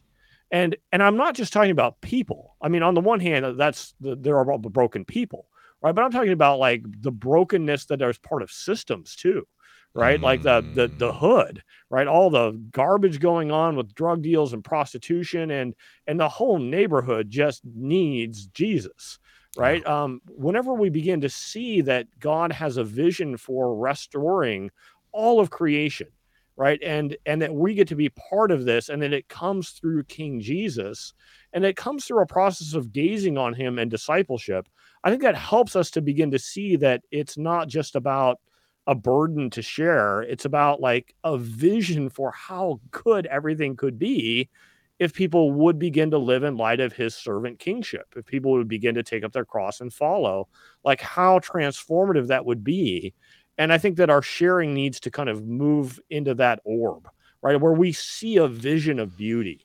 And and i'm not just talking about people. I mean on the one hand that's the, there are broken people right? But i'm talking about like the brokenness that is part of systems too right? Mm. Like the the the mm. hood, right? All the garbage going on with drug deals and prostitution and and the whole neighborhood just needs Jesus, right? Yeah. Um whenever we begin to see that God has a vision for restoring all of creation, right? And and that we get to be part of this and that it comes through King Jesus and it comes through a process of gazing on him and discipleship. I think that helps us to begin to see that it's not just about a burden to share. It's about like a vision for how good everything could be if people would begin to live in light of his servant kingship, if people would begin to take up their cross and follow, like how transformative that would be. And I think that our sharing needs to kind of move into that orb, right? Where we see a vision of beauty.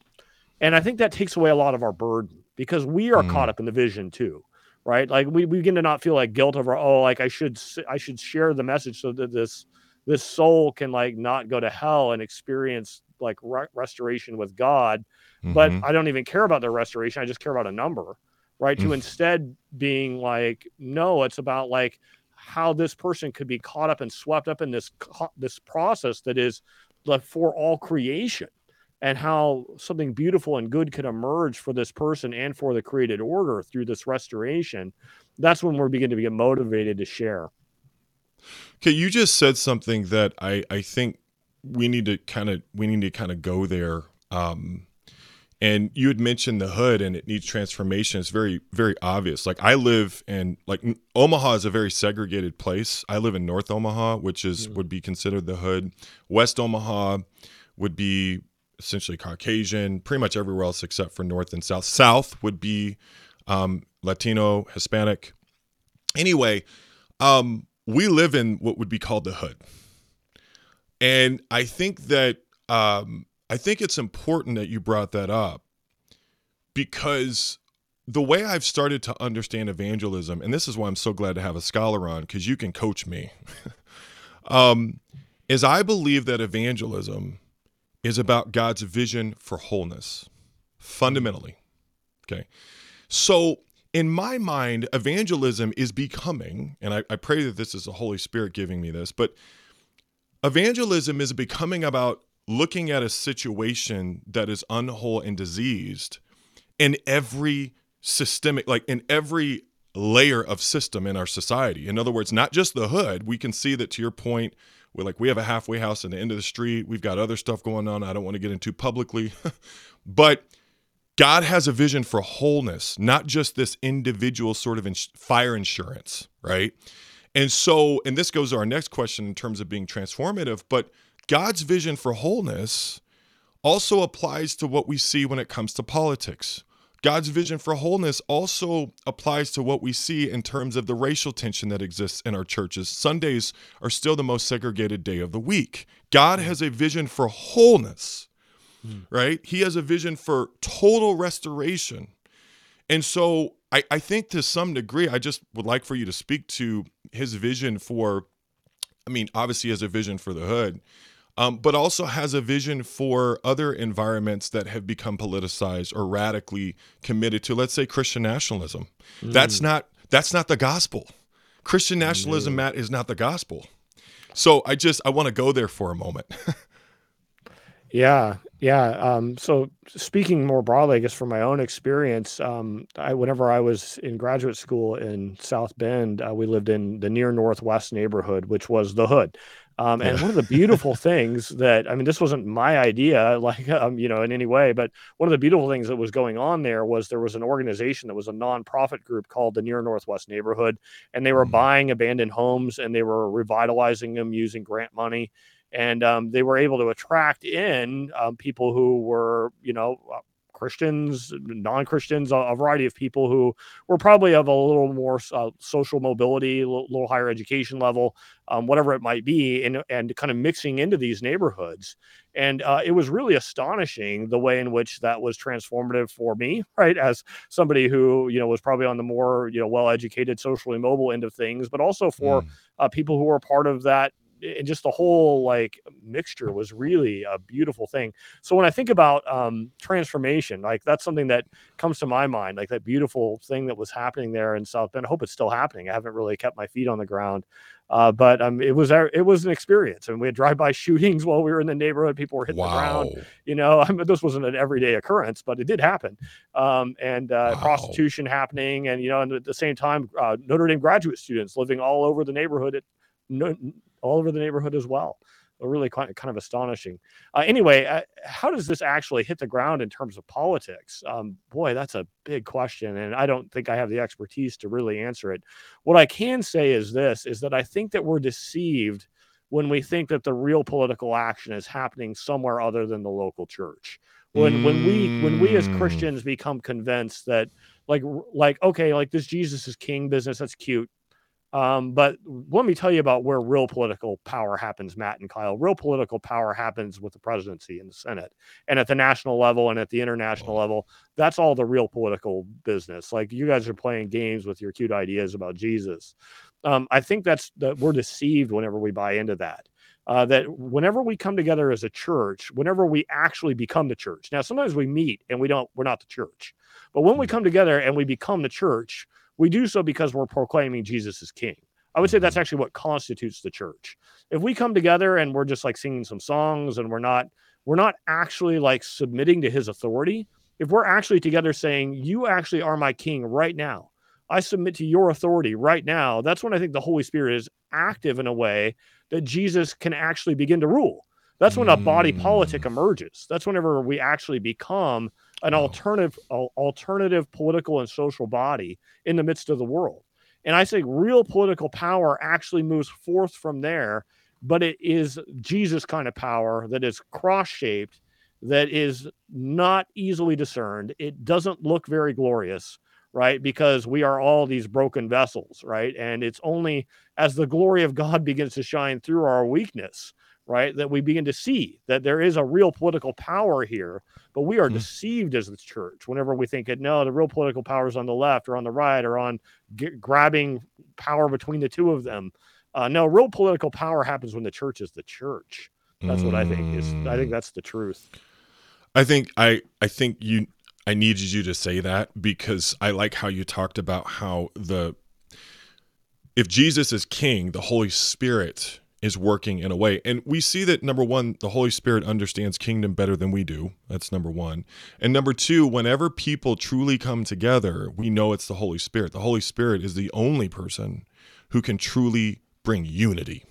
And I think that takes away a lot of our burden because we are mm. caught up in the vision too right? Like we, we begin to not feel like guilt over oh like I should I should share the message so that this this soul can like not go to hell and experience like re- restoration with God. Mm-hmm. But I don't even care about their restoration. I just care about a number, right? Mm. To instead being like, no, it's about like how this person could be caught up and swept up in this this process that is like for all creation and how something beautiful and good could emerge for this person and for the created order through this restoration that's when we're beginning to get motivated to share. Okay you just said something that i i think we need to kind of we need to kind of go there um and you had mentioned the hood and it needs transformation. It's very very obvious. Like i live in like omaha is a very segregated place. I live in north omaha which is mm-hmm. would be considered the hood. West omaha would be essentially Caucasian, pretty much everywhere else except for North and South. South would be um, Latino, Hispanic. Anyway, um, we live in what would be called the hood. And I think that um, I think it's important that you brought that up because the way I've started to understand evangelism, and this is why I'm so glad to have a scholar on because you can coach me, *laughs* um, is I believe that evangelism is about God's vision for wholeness, fundamentally. Okay. So, in my mind, evangelism is becoming, and I, I, pray that this is the Holy Spirit giving me this, but evangelism is becoming about looking at a situation that is unwhole and diseased in every systemic, like in every layer of system in our society. In other words, not just the hood. We can see that to your point, we're like we have a halfway house at the end of the street. We've got other stuff going on. I don't want to get into publicly. *laughs* But god has a vision for wholeness not just this individual sort of ins- fire insurance right? And so and this goes to our next question in terms of being transformative but god's vision for wholeness also applies to what we see when it comes to politics God's vision for wholeness also applies to what we see in terms of the racial tension that exists in our churches. Sundays are still the most segregated day of the week. God has a vision for wholeness, mm. right? He has a vision for total restoration. And so I, I think to some degree, I just would like for you to speak to his vision for, I mean, obviously, he has a vision for the hood um, but also has a vision for other environments that have become politicized or radically committed to, let's say, Christian nationalism. Mm. That's not that's not the gospel. Christian nationalism, mm. Matt, is not the gospel. So I just I want to go there for a moment. *laughs* yeah, yeah. Um, so speaking more broadly, I guess from my own experience, um, I whenever I was in graduate school in South Bend, uh, we lived in the near northwest neighborhood, which was the hood. Um, and one of the beautiful things that I mean, this wasn't my idea, *laughs* like um, you know, in any way, but one of the beautiful things that was going on there was there was an organization that was a nonprofit group called the Near Northwest Neighborhood, and they were mm-hmm. buying abandoned homes and they were revitalizing them using grant money, and um, they were able to attract in um, people who were, you know, Christians, non Christians, a, a, variety of people who were probably of a little more uh, social mobility, a little, little, higher education level, um, whatever it might be, and, and kind of mixing into these neighborhoods. And uh, it was really astonishing the way in which that was transformative for me, *laughs* right? As somebody who, you know, was probably on the more, you know, well educated, socially mobile end of things, but also for mm. uh, people who were part of that and just the whole like mixture was really a beautiful thing. So when I think about um, transformation, like that's something that comes to my mind, like that beautiful thing that was happening there in South Bend. I hope it's still happening. I haven't really kept my feet on the ground, uh, but um, it was it was an experience. I and mean, we had drive-by *laughs* shootings while we were in the neighborhood. People were hitting wow. the ground. You know, I mean, this wasn't an everyday occurrence, but it did happen. Um, and uh, wow. prostitution happening, and you know, and at the same time, uh, Notre Dame graduate students living all over the neighborhood at no, all over the neighborhood as well. Really kind of astonishing. Uh, anyway, uh, how does this actually hit the ground in terms of politics? Um, boy, that's a big question, and I don't think I have the expertise to really answer it. What I can say is this: is that I think that we're deceived when we think that the real political action is happening somewhere other than the local church. When mm. when we when we as mm. Christians become convinced that like like okay like this Jesus is king business that's cute um, but let me tell you about where real political power happens, Matt and Kyle. Real political power happens with the presidency and the Senate, and at the national level and at the international level. That's all the real political business. Like you guys are playing games with your cute ideas about Jesus. Um, I think that's that we're deceived whenever we buy into that. uh, that whenever we come together as a church, whenever we actually become the church. Now, sometimes we meet and we don't, we're not the church, but when we mm. come together and we become the church, we do so because we're proclaiming Jesus is King. I would say that's mm-hmm. actually what constitutes the church. If we come together and we're just like singing some songs and we're not, we're not actually like submitting to His authority. If we're actually together saying, "You actually are my King right now," I submit to your authority right now. That's when I think the Holy Spirit is active in a way that Jesus can actually begin to rule. That's when a body politic mm. emerges. That's whenever we actually become an alternative alternative political and social body in the midst of the world. And I think real political power actually moves forth from there, but it is Jesus kind of power that is cross-shaped, that is not easily discerned. It doesn't look very glorious right? Because we are all these broken vessels, right? And it's only as the glory of God *laughs* begins to shine through our weakness, right, that we begin to see that there is a real political power here, but we are mm-hmm. deceived as the church whenever we think that no, the real political power is on the left or on the right or on g- grabbing power between the two of them. Uh, no, real political power happens when the church is the church. That's mm. what I think is. I think mm. that's the truth. I think I I think you I needed you to say that because I like how you talked about how the if Jesus is king, the Holy Spirit is working in a way. And we see that number one, the Holy Spirit understands kingdom better than we do. That's number one. And number two, whenever people truly come together, we know it's the Holy Spirit. The Holy Spirit is the only person who can truly bring unity.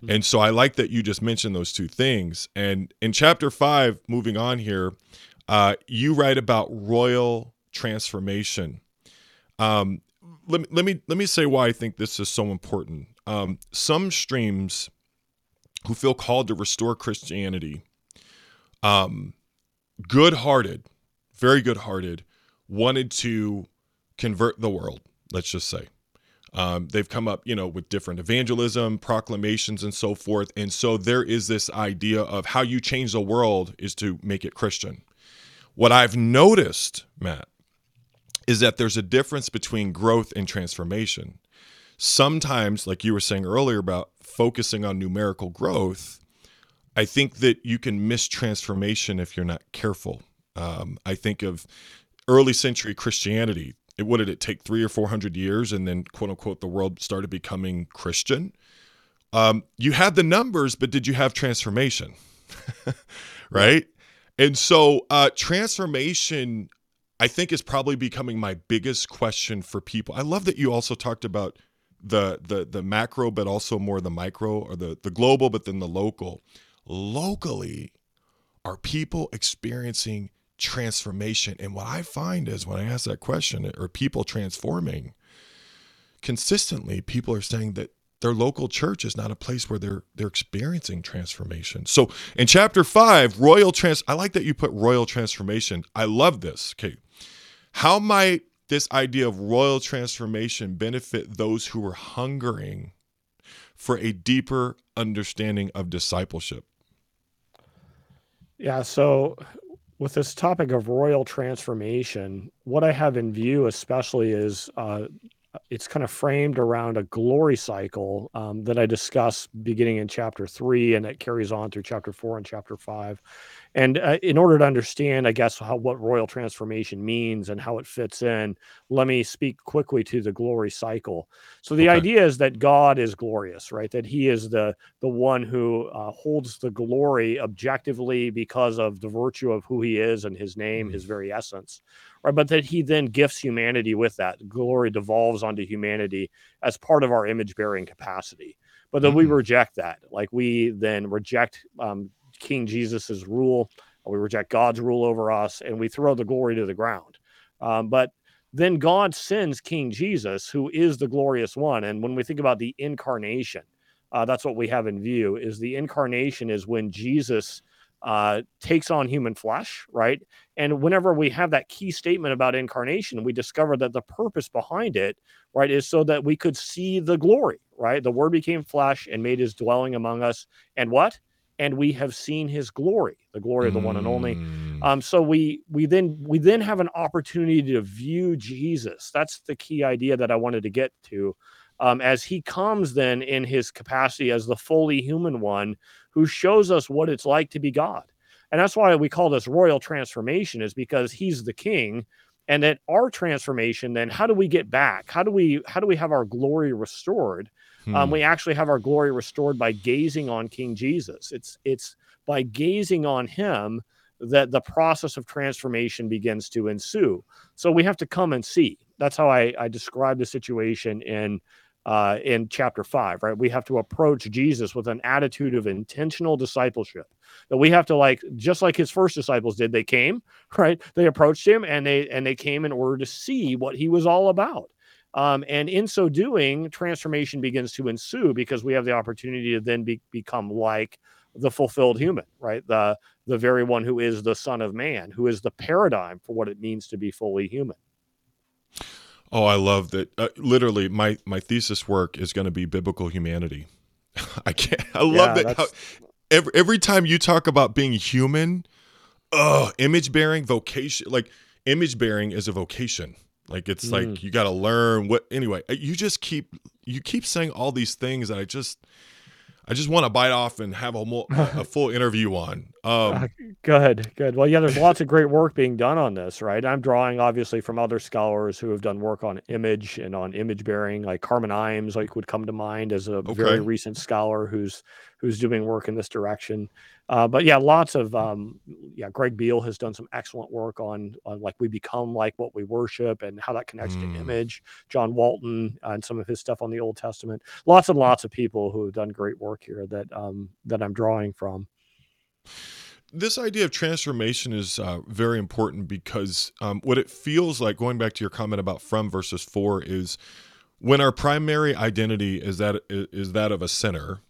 Hmm. And so I like that you just mentioned those two things. And in chapter five, moving on here, uh, you write about royal transformation. Um, let, me, let me let me say why I think this is so important. Um, some streams who feel called to restore Christianity, um, good-hearted, very good-hearted, wanted to convert the world. Let's just say. Um, they've come up, you know, with different evangelism, proclamations, and so forth. And so there is this idea of how you change the world is to make it Christian. What I've noticed, Matt, is that there's a difference between growth and transformation. Sometimes, like you were saying earlier about focusing on numerical growth, I think that you can miss transformation if you're not careful. Um, I think of early century Christianity. It, what did it take three or four hundred years, and then quote unquote the world started becoming Christian? Um, you had the numbers, but did you have transformation? *laughs* right? And so, uh, transformation, I think, is probably becoming my biggest question for people. I love that you also talked about the the the macro, but also more the micro or the the global, but then the local. Locally, are people experiencing transformation? And what I find is when I ask that question, are people transforming? Consistently, people are saying that their local church is not a place where they're they're experiencing transformation. So in chapter five, royal trans I like that you put royal transformation. I love this. Okay. How might this idea of royal transformation benefit those who are hungering for a deeper understanding of discipleship? Yeah, so with this topic of royal transformation, what I have in view, especially, is uh, it's kind of framed around a glory cycle um, that I discuss beginning in chapter three, and it carries on through chapter four and chapter five. And uh, in order to understand, I guess, how what royal transformation means and how it fits in, let me speak quickly to the glory cycle. So the okay. idea is that God is glorious, right? That He is the the one who uh, holds the glory objectively because of the virtue of who He is and His name, mm-hmm. His very essence, right? But that He then gifts humanity with that glory, devolves onto humanity as part of our image bearing capacity but then mm-hmm. we reject that. Like we then reject um, King Jesus's rule. We reject God's rule over us, and we throw the glory to the ground. Um, but then God sends King Jesus, who is the glorious one. And when we think about the incarnation, uh, that's what we have in view. Is the incarnation is when Jesus uh, takes on human flesh, right? And whenever we have that key statement about incarnation, we discover that the purpose behind it, right, is so that we could see the glory, right? The Word became flesh and made His dwelling among us, and what? And we have seen his glory the glory of the one and only mm. um, so we we then we then have an opportunity to view jesus that's the key idea that i wanted to get to um, as he comes then in his capacity as the fully human one who shows us what it's like to be God. And that's why we call this royal transformation, is because he's the king. And that our transformation, then how do we get back? How do we how do we have our glory restored? Um, hmm. Um, we actually have our glory restored by gazing on King Jesus. It's it's by gazing on him that the process of transformation begins to ensue. So we have to come and see. That's how I, I describe the situation in uh, in chapter five, right? We have to approach Jesus with an attitude of intentional discipleship. That we have to like, just like his first disciples did, they came, *laughs* right? They approached him and they and they came in order to see what he was all about. Um, and in so doing, transformation begins to ensue because we have the opportunity to then be, become like the fulfilled human, right? The the very one who is the Son of Man, who is the paradigm for what it means to be fully human. Oh, I love that. Uh, literally, my my thesis work is going to be biblical humanity. *laughs* I can't. I love yeah, that. How, every every time you talk about being human, oh, image bearing vocation. Like image bearing is a vocation. Like it's mm. like you got to learn what. Anyway, uh, you just keep you keep saying all these things that I just I just want to bite off and have a, mo- a *laughs* full interview on. Um, uh, good, good. Well, yeah, there's lots of great work being done on this, right? I'm drawing obviously from other scholars who have done work on image and on image bearing, like Carmen Imes, like would come to mind as a okay. very recent scholar who's who's doing work in this direction. Uh, but yeah, lots of um, yeah. Greg Beale has done some excellent work on on like we become like what we worship and how that connects mm. to image. John Walton uh, and some of his stuff on the Old Testament. Lots and lots of people who have done great work here that um, that I'm drawing from. This idea of transformation is uh, very important because um, what it feels like, going back to your comment about from versus for, is when our primary identity is that is that of a sinner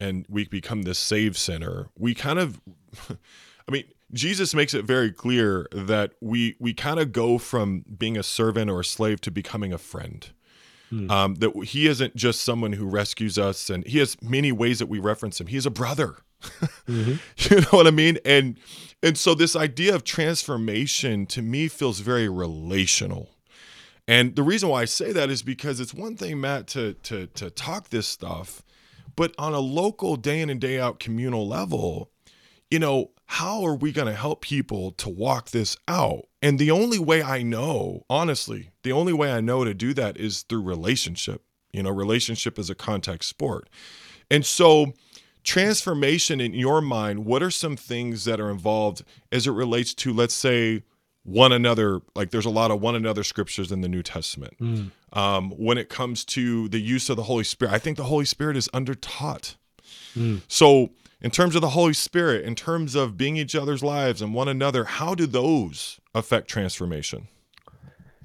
and we become this save center, we kind of, *laughs* I mean, Jesus makes it very clear that we we kind of go from being a servant or a slave to becoming a friend. Hmm. Um, that he isn't just someone who rescues us, and he has many ways that we reference him. He is a brother. *laughs* mm-hmm. You know what I mean? And and so this idea of transformation to me feels very relational. And the reason why I say that is because it's one thing, Matt, to to to talk this stuff, but on a local day in and day out communal level, you know, how are we going to help people to walk this out? And the only way I know, honestly, the only way I know to do that is through relationship. You know, relationship is a contact sport. And so, transformation in your mind, what are some things that are involved as it relates to, let's say, one another? Like there's a lot of one another scriptures in the New Testament. Mm um, when it comes to the use of the Holy Spirit. I think the Holy Spirit is undertaught. Mm. So, in terms of the Holy Spirit, in terms of being each other's lives and one another, how do those affect transformation?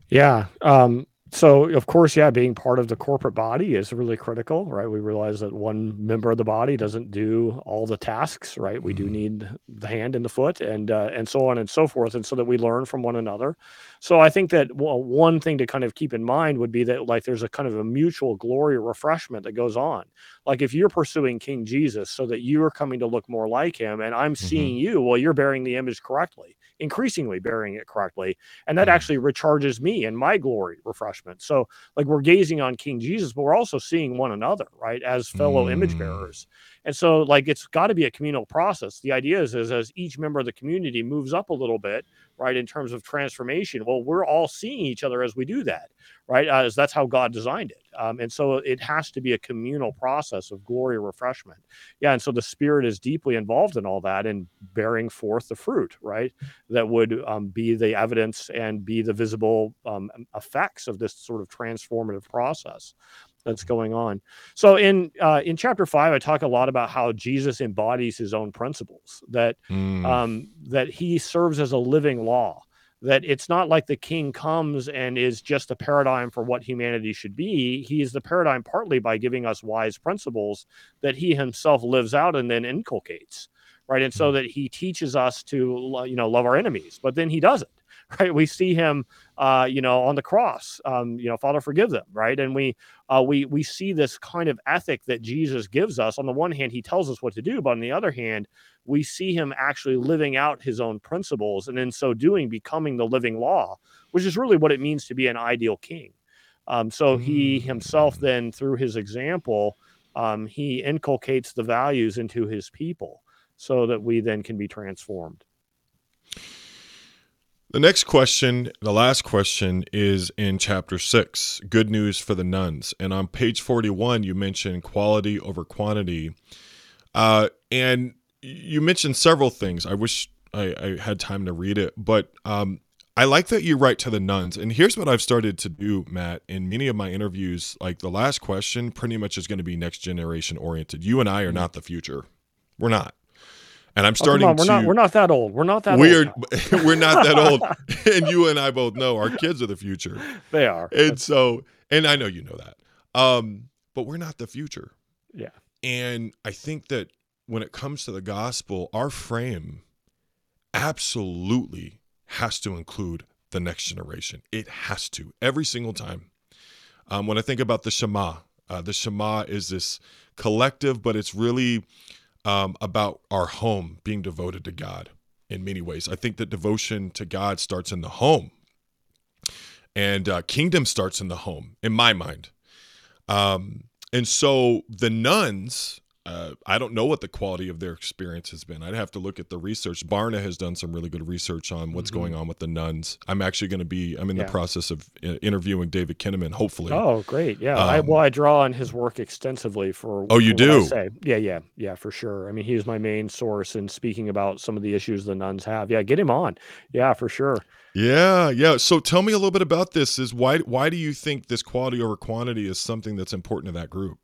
Yeah. Um, so of course yeah being part of the corporate body is really critical right we realize that one member of the body doesn't do all the tasks right we do mm-hmm. need the hand and the foot and uh, and so on and so forth and so that we learn from one another so i think that well, one thing to kind of keep in mind would be that like there's a kind of a mutual glory refreshment that goes on like if you're pursuing king jesus so that you're coming to look more like him and i'm mm-hmm. seeing you well you're bearing the image correctly increasingly bearing it correctly. And that mm. actually recharges me and my glory refreshment. So, like, we're gazing on King Jesus, but we're also seeing one another, right, as fellow mm. image bearers. And so, like, it's got to be a communal process. The idea is, is as each member of the community moves up a little bit, right, in terms of transformation, well, we're all seeing each other as we do that, right? As that's how God designed it. Um, and so it has to be a communal process of glory refreshment. Yeah. And so the Spirit is deeply involved in all that and bearing forth the fruit, right? That would um, be the evidence and be the visible um, effects of this sort of transformative process that's going on. So in uh, in chapter five, I talk a lot about how Jesus embodies his own principles. That mm. um, that he serves as a living law. That it's not like the king comes and is just a paradigm for what humanity should be. He is the paradigm partly by giving us wise principles that he himself lives out and then inculcates, right? And so mm. that he teaches us to you know love our enemies, but then he doesn't *laughs* right? We see him, uh, you know, on the cross, um, you know, Father, forgive them, right? And we, uh, we, we see this kind of ethic that Jesus gives us. On the one hand, he tells us what to do, but on the other hand, we see him actually living out his own principles, and in so doing, becoming the living law, which is really what it means to be an ideal king. Um, so he himself then, through his example, um, he inculcates the values into his people so that we then can be transformed. The next question, the last question, is in chapter six Good News for the Nones. And on page 41, you mentioned quality over quantity. Uh, and you mentioned several things. I wish I, I had time to read it, but um, I like that you write to the nones. And here's what I've started to do, Matt, in many of my interviews. Like the last question pretty much is going to be next generation oriented. You and I are not the future. We're not. And I'm starting oh, on, we're to. Not, we're not that old. We're not that old. *laughs* we're not that old. *laughs* *laughs* and you and I both know our kids are the future. They are. And That's... so, and I know you know that. Um, but we're not the future. Yeah. And I think that when it comes to the gospel, our frame absolutely has to include the next generation. It has to every single time. Um, when I think about the Shema, uh, the Shema is this collective, but it's really um, about our home being devoted to God in many ways. I think that devotion to God starts in the home, and uh, kingdom starts in the home, in my mind. Um, and so the nones uh, I don't know what the quality of their experience has been. I'd have to look at the research. Barna has done some really good research on what's mm-hmm. going on with the nones. I'm actually going to be. I'm in yeah. the process of uh, interviewing David Kinnaman. Hopefully. Oh, great! Yeah. Um, I, well, I draw on his work extensively for. Oh, you for do? Yeah, yeah, yeah, for sure. I mean, he's my main source in speaking about some of the issues the nones have. Yeah, get him on. Yeah, for sure. Yeah, yeah. So tell me a little bit about this. Is why why do you think this quality over quantity is something that's important to that group?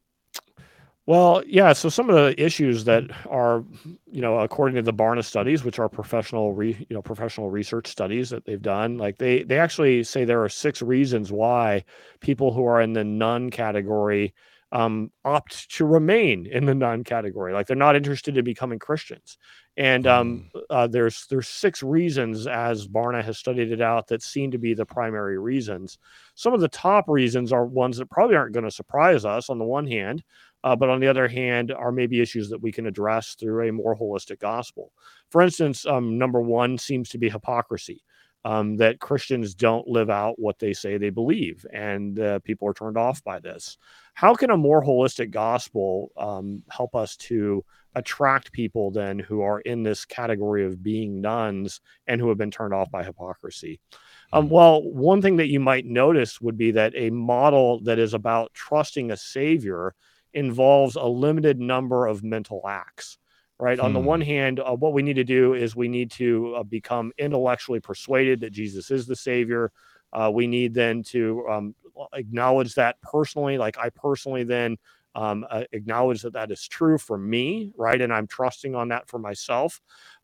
Well, yeah. So some of the issues that are, you know, according to the Barna studies, which are professional, re, you know, professional research studies that they've done, like they they actually say there are six reasons why people who are in the none category um, opt to remain in the none category. Like they're not interested in becoming Christians. And um, mm. uh, there's there's six reasons, as Barna has studied it out, that seem to be the primary reasons. Some of the top reasons are ones that probably aren't going to surprise us. On the one hand, uh, but on the other hand, are maybe issues that we can address through a more holistic gospel. For instance, um, number one seems to be hypocrisy. Um, that Christians don't live out what they say they believe, and uh, people are turned off by this. How can a more holistic gospel um, help us to attract people then who are in this category of being nones and who have been turned off by hypocrisy? Um, hmm. well, one thing that you might notice would be that a model that is about trusting a savior involves a limited number of mental acts right hmm. on the hmm. one hand uh, what we need to do is we need to uh, become intellectually persuaded that jesus is the savior uh, we need then to um, acknowledge that personally like i personally then um, uh, acknowledge that that is true for me, right? And I'm trusting on that for myself.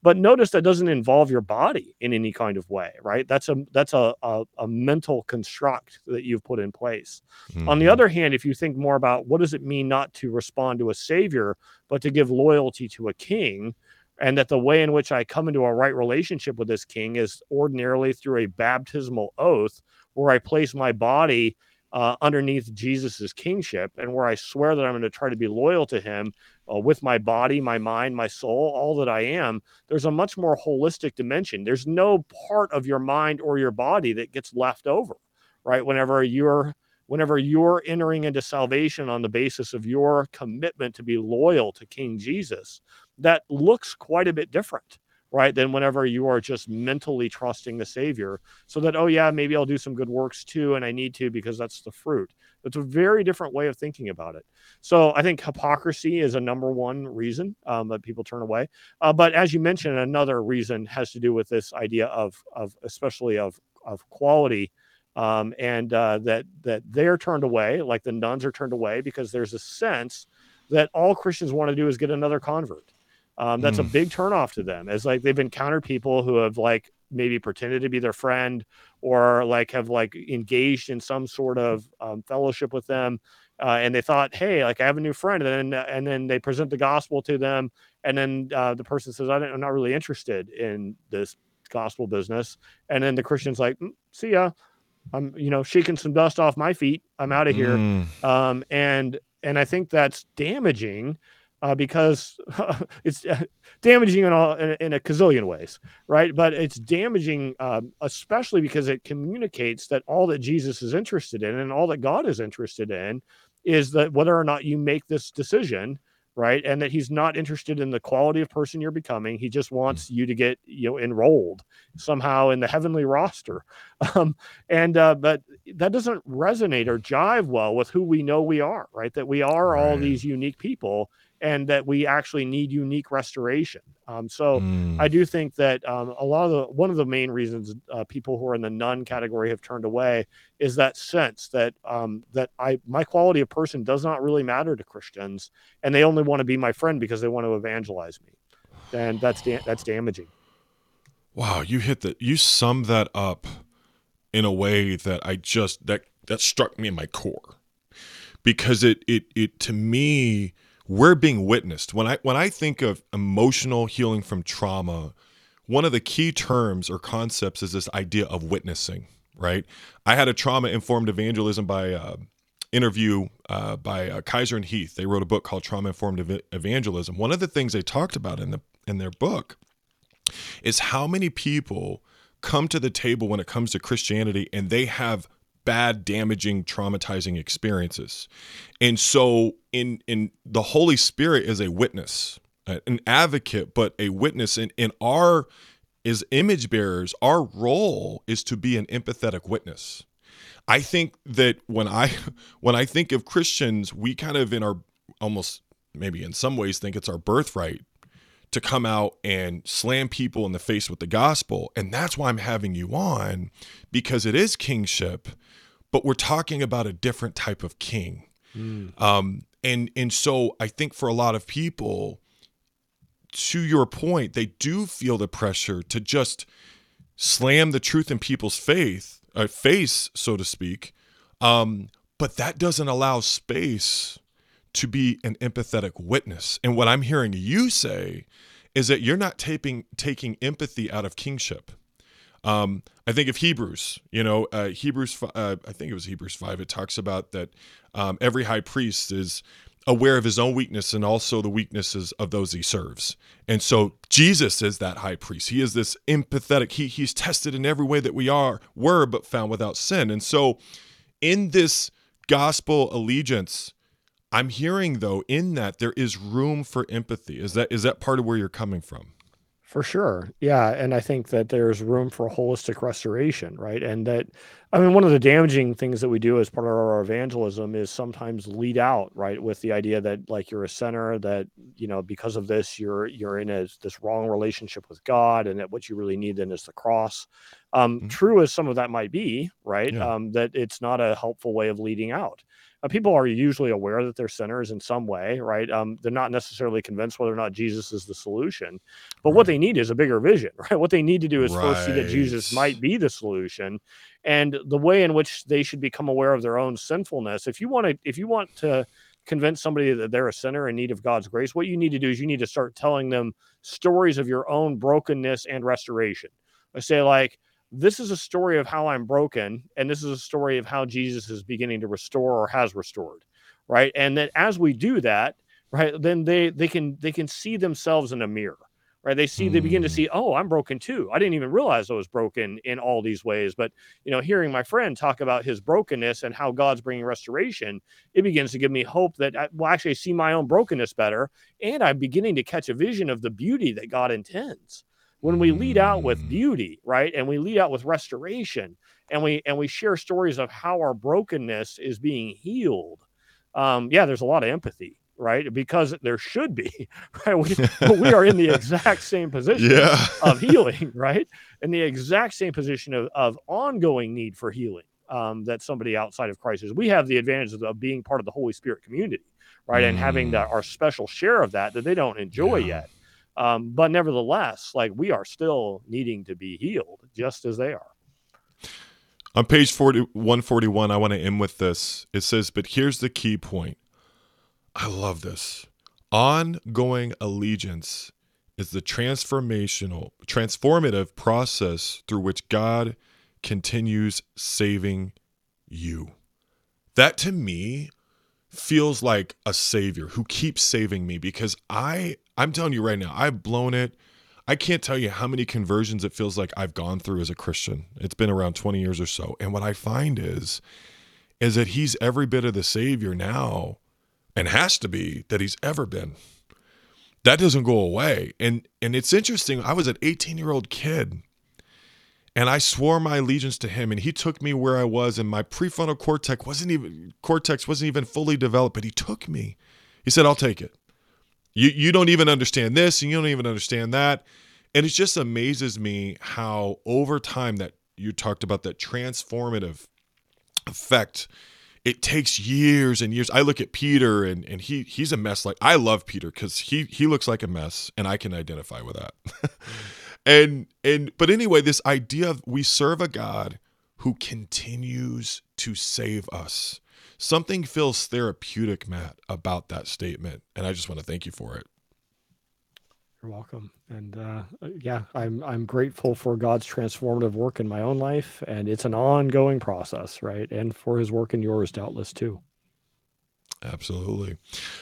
But notice that doesn't involve your body in any kind of way, right? That's a that's a a, a mental construct that you've put in place. Mm-hmm. On the mm-hmm. other hand, if you think more about what does it mean not to respond to a savior, but to give loyalty to a king, and that the way in which I come into a right relationship with this king is ordinarily through a baptismal oath where I place my body uh, underneath Jesus's kingship, and where I swear that I'm going to try to be loyal to Him uh, with my body, my mind, my soul, all that I am. There's a much more holistic dimension. There's no part of your mind or your body that gets left over, right? Whenever you're whenever you're entering into salvation on the basis of your commitment to be loyal to King Jesus, that looks quite a bit different right than whenever you are just mentally trusting the savior so that oh yeah maybe i'll do some good works too and i need to because that's the fruit. It's a very different way of thinking about it. So i think hypocrisy is a number one reason um, that people turn away. Uh, but as you mentioned another reason has to do with this idea of of especially of of quality um, and uh, that that they're turned away like the nones are turned away because there's a sense that all christians want to do is get another convert um, that's mm. a big turnoff to them. It's like they've encountered people who have like maybe pretended to be their friend or like have like engaged in some sort of um, fellowship with them. Uh, and they thought, hey, like I have a new friend, and then and then they present the gospel to them, and then uh, the person says, I'm not really interested in this gospel business, and then the Christian's like, mm, see ya, I'm you know shaking some dust off my feet, I'm out of here, mm. um, and and I think that's damaging uh, because *laughs* it's uh, damaging in, all, in, in, a gazillion ways, right? But it's damaging, um, especially because it communicates that all that Jesus is interested in and all that God is interested in is that whether or not you make this decision right and that he's not interested in the quality of person you're becoming he just wants you to get you know enrolled somehow in the heavenly roster *laughs* um, and uh, but that doesn't resonate or jive well with who we know we are right that we are right. all these unique people and that we actually need unique restoration. Um, so mm. I do think that um, a lot of the one of the main reasons uh, people who are in the none category have turned away is that sense that um, that I my quality of person does not really matter to Christians, and they only want to be my friend because they want to evangelize me, and that's da- that's damaging. Wow, you hit that. You summed that up in a way that I just that that struck me in my core because it it it to me we're being witnessed. When I when I think of emotional healing from trauma, one of the key terms or concepts is this idea of witnessing. Right. I had a trauma informed evangelism by uh, interview uh, by uh, Kaiser and Heath. They wrote a book called Trauma Informed Ev- Evangelism. One of the things they talked about in the in their book is how many people come to the table when it comes to Christianity and they have bad damaging traumatizing experiences. And so in in the holy spirit is a witness uh, an advocate but a witness. And in our as image bearers our role is to be an empathetic witness. I think that when i *laughs* when i think of christians we kind of in our almost maybe in some ways think it's our birthright to come out and slam people in the face with the gospel. And that's why i'm having you on because it is kingship but we're talking about a different type of king. Mm. Um, and and so I think for a lot of people, to your point, they do feel the pressure to just slam the truth in people's faith, uh, face, so to speak. Um, but that doesn't allow space to be an empathetic witness. And what I'm hearing you say is that you're not taping, taking empathy out of kingship. Um, I think of Hebrews, you know, uh, Hebrews, uh, I think it was Hebrews 5, it talks about that um, every high priest is aware of his own weakness and also the weaknesses of those he serves. And so Jesus is that high priest. He is this empathetic, he, he's tested in every way that we are, were, but found without sin. And so in this gospel allegiance, I'm hearing though in that there is room for empathy. Is that is that part of where you're coming from? For sure. Yeah. And I think that there's room for holistic restoration, right? And that, I mean, one of the damaging things that we do as part of our evangelism is sometimes lead out, right? With the idea that like you're a sinner, that, you know, because of this, you're, you're in a, this wrong relationship with God and that what you really need then is the cross. Um, mm-hmm. True as some of that might be, right? Yeah. Um, that it's not a helpful way of leading out uh, people are usually aware that they're sinners in some way, right? Um, they're not necessarily convinced whether or not Jesus is the solution, but right. what they need is a bigger vision, *laughs* right? What they need to do is right. first see that Jesus might be the solution, and the way in which they should become aware of their own sinfulness. If you want to, if you want to convince somebody that they're a sinner in need of God's grace, what you need to do is you need to start telling them stories of your own brokenness and restoration. I say like this is a story of how I'm broken, and this is a story of how Jesus is beginning to restore or has restored, right? And that as we do that, right, then they they can they can see themselves in a mirror, right? They see mm. they begin to hmm. see, oh, I'm broken too. I didn't even realize I was broken in all these ways, but you know, hearing my friend talk about his brokenness and how God's bringing restoration, it begins to give me hope that I will actually see my own brokenness better, and I'm beginning to catch a vision of the beauty that God intends when we lead out with mm. beauty right and we lead out with restoration and we and we share stories of how our brokenness is being healed um yeah there's a lot of empathy right because there should be *laughs* right we, we are in the *laughs* exact same position yeah. of *laughs* healing right in the exact same position of, of ongoing need for healing um, that somebody outside of christ is we have the advantage of, of being part of the holy spirit community right mm. and having the, mm. our special share of that that they don't enjoy yeah. yet um, but nevertheless, like we are still needing to be healed just as they are. On page 40, 141, I want to end with this. It says, But here's the key point. I love this. Ongoing allegiance is the transformational, transformative process through which God continues saving you. That to me feels like a savior who keeps saving me because I I'm telling you right now, I've blown it. I can't tell you how many conversions it feels like I've gone through as a Christian. It's been around 20 years or so. And what I find is is that he's every bit of the savior now and has to be that he's ever been. That doesn't go away. And and it's interesting. I was an 18-year-old kid and I swore my allegiance to him and he took me where I was and my prefrontal cortex wasn't even cortex wasn't even fully developed, but he took me. He said, "I'll take it." You you don't even understand this and you don't even understand that. And it just amazes me how over time that you talked about that transformative effect it takes years and years. I look at Peter and and he he's a mess. Like I love Peter because he he looks like a mess, and I can identify with that. *laughs* and and but anyway, this idea of we serve a God who continues to save us. Something feels therapeutic, Matt, about that statement, and I just want to thank you for it. You're welcome. And uh, yeah, I'm I'm grateful for God's transformative work in my own life, and it's an ongoing process, right? And for His work in yours, doubtless too. Absolutely.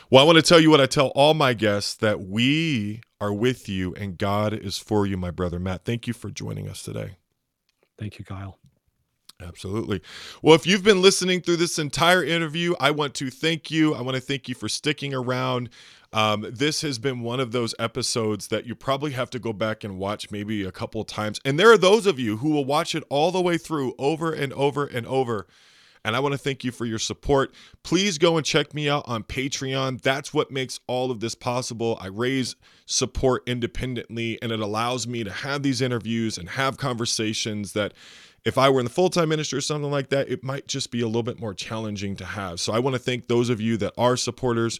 Well, I want to tell you what I tell all my guests that we are with you and God is for you, my brother Matt. Thank you for joining us today. Thank you, Kyle. Absolutely. Well, if you've been listening through this entire interview, I want to thank you. I want to thank you for sticking around. Um, this has been one of those episodes that you probably have to go back and watch maybe a couple times. And there are those of you who will watch it all the way through over and over and over. And I want to thank you for your support. Please go and check me out on Patreon. That's what makes all of this possible. I raise support independently, and it allows me to have these interviews and have conversations that if I were in the full time ministry or something like that, it might just be a little bit more challenging to have. So I want to thank those of you that are supporters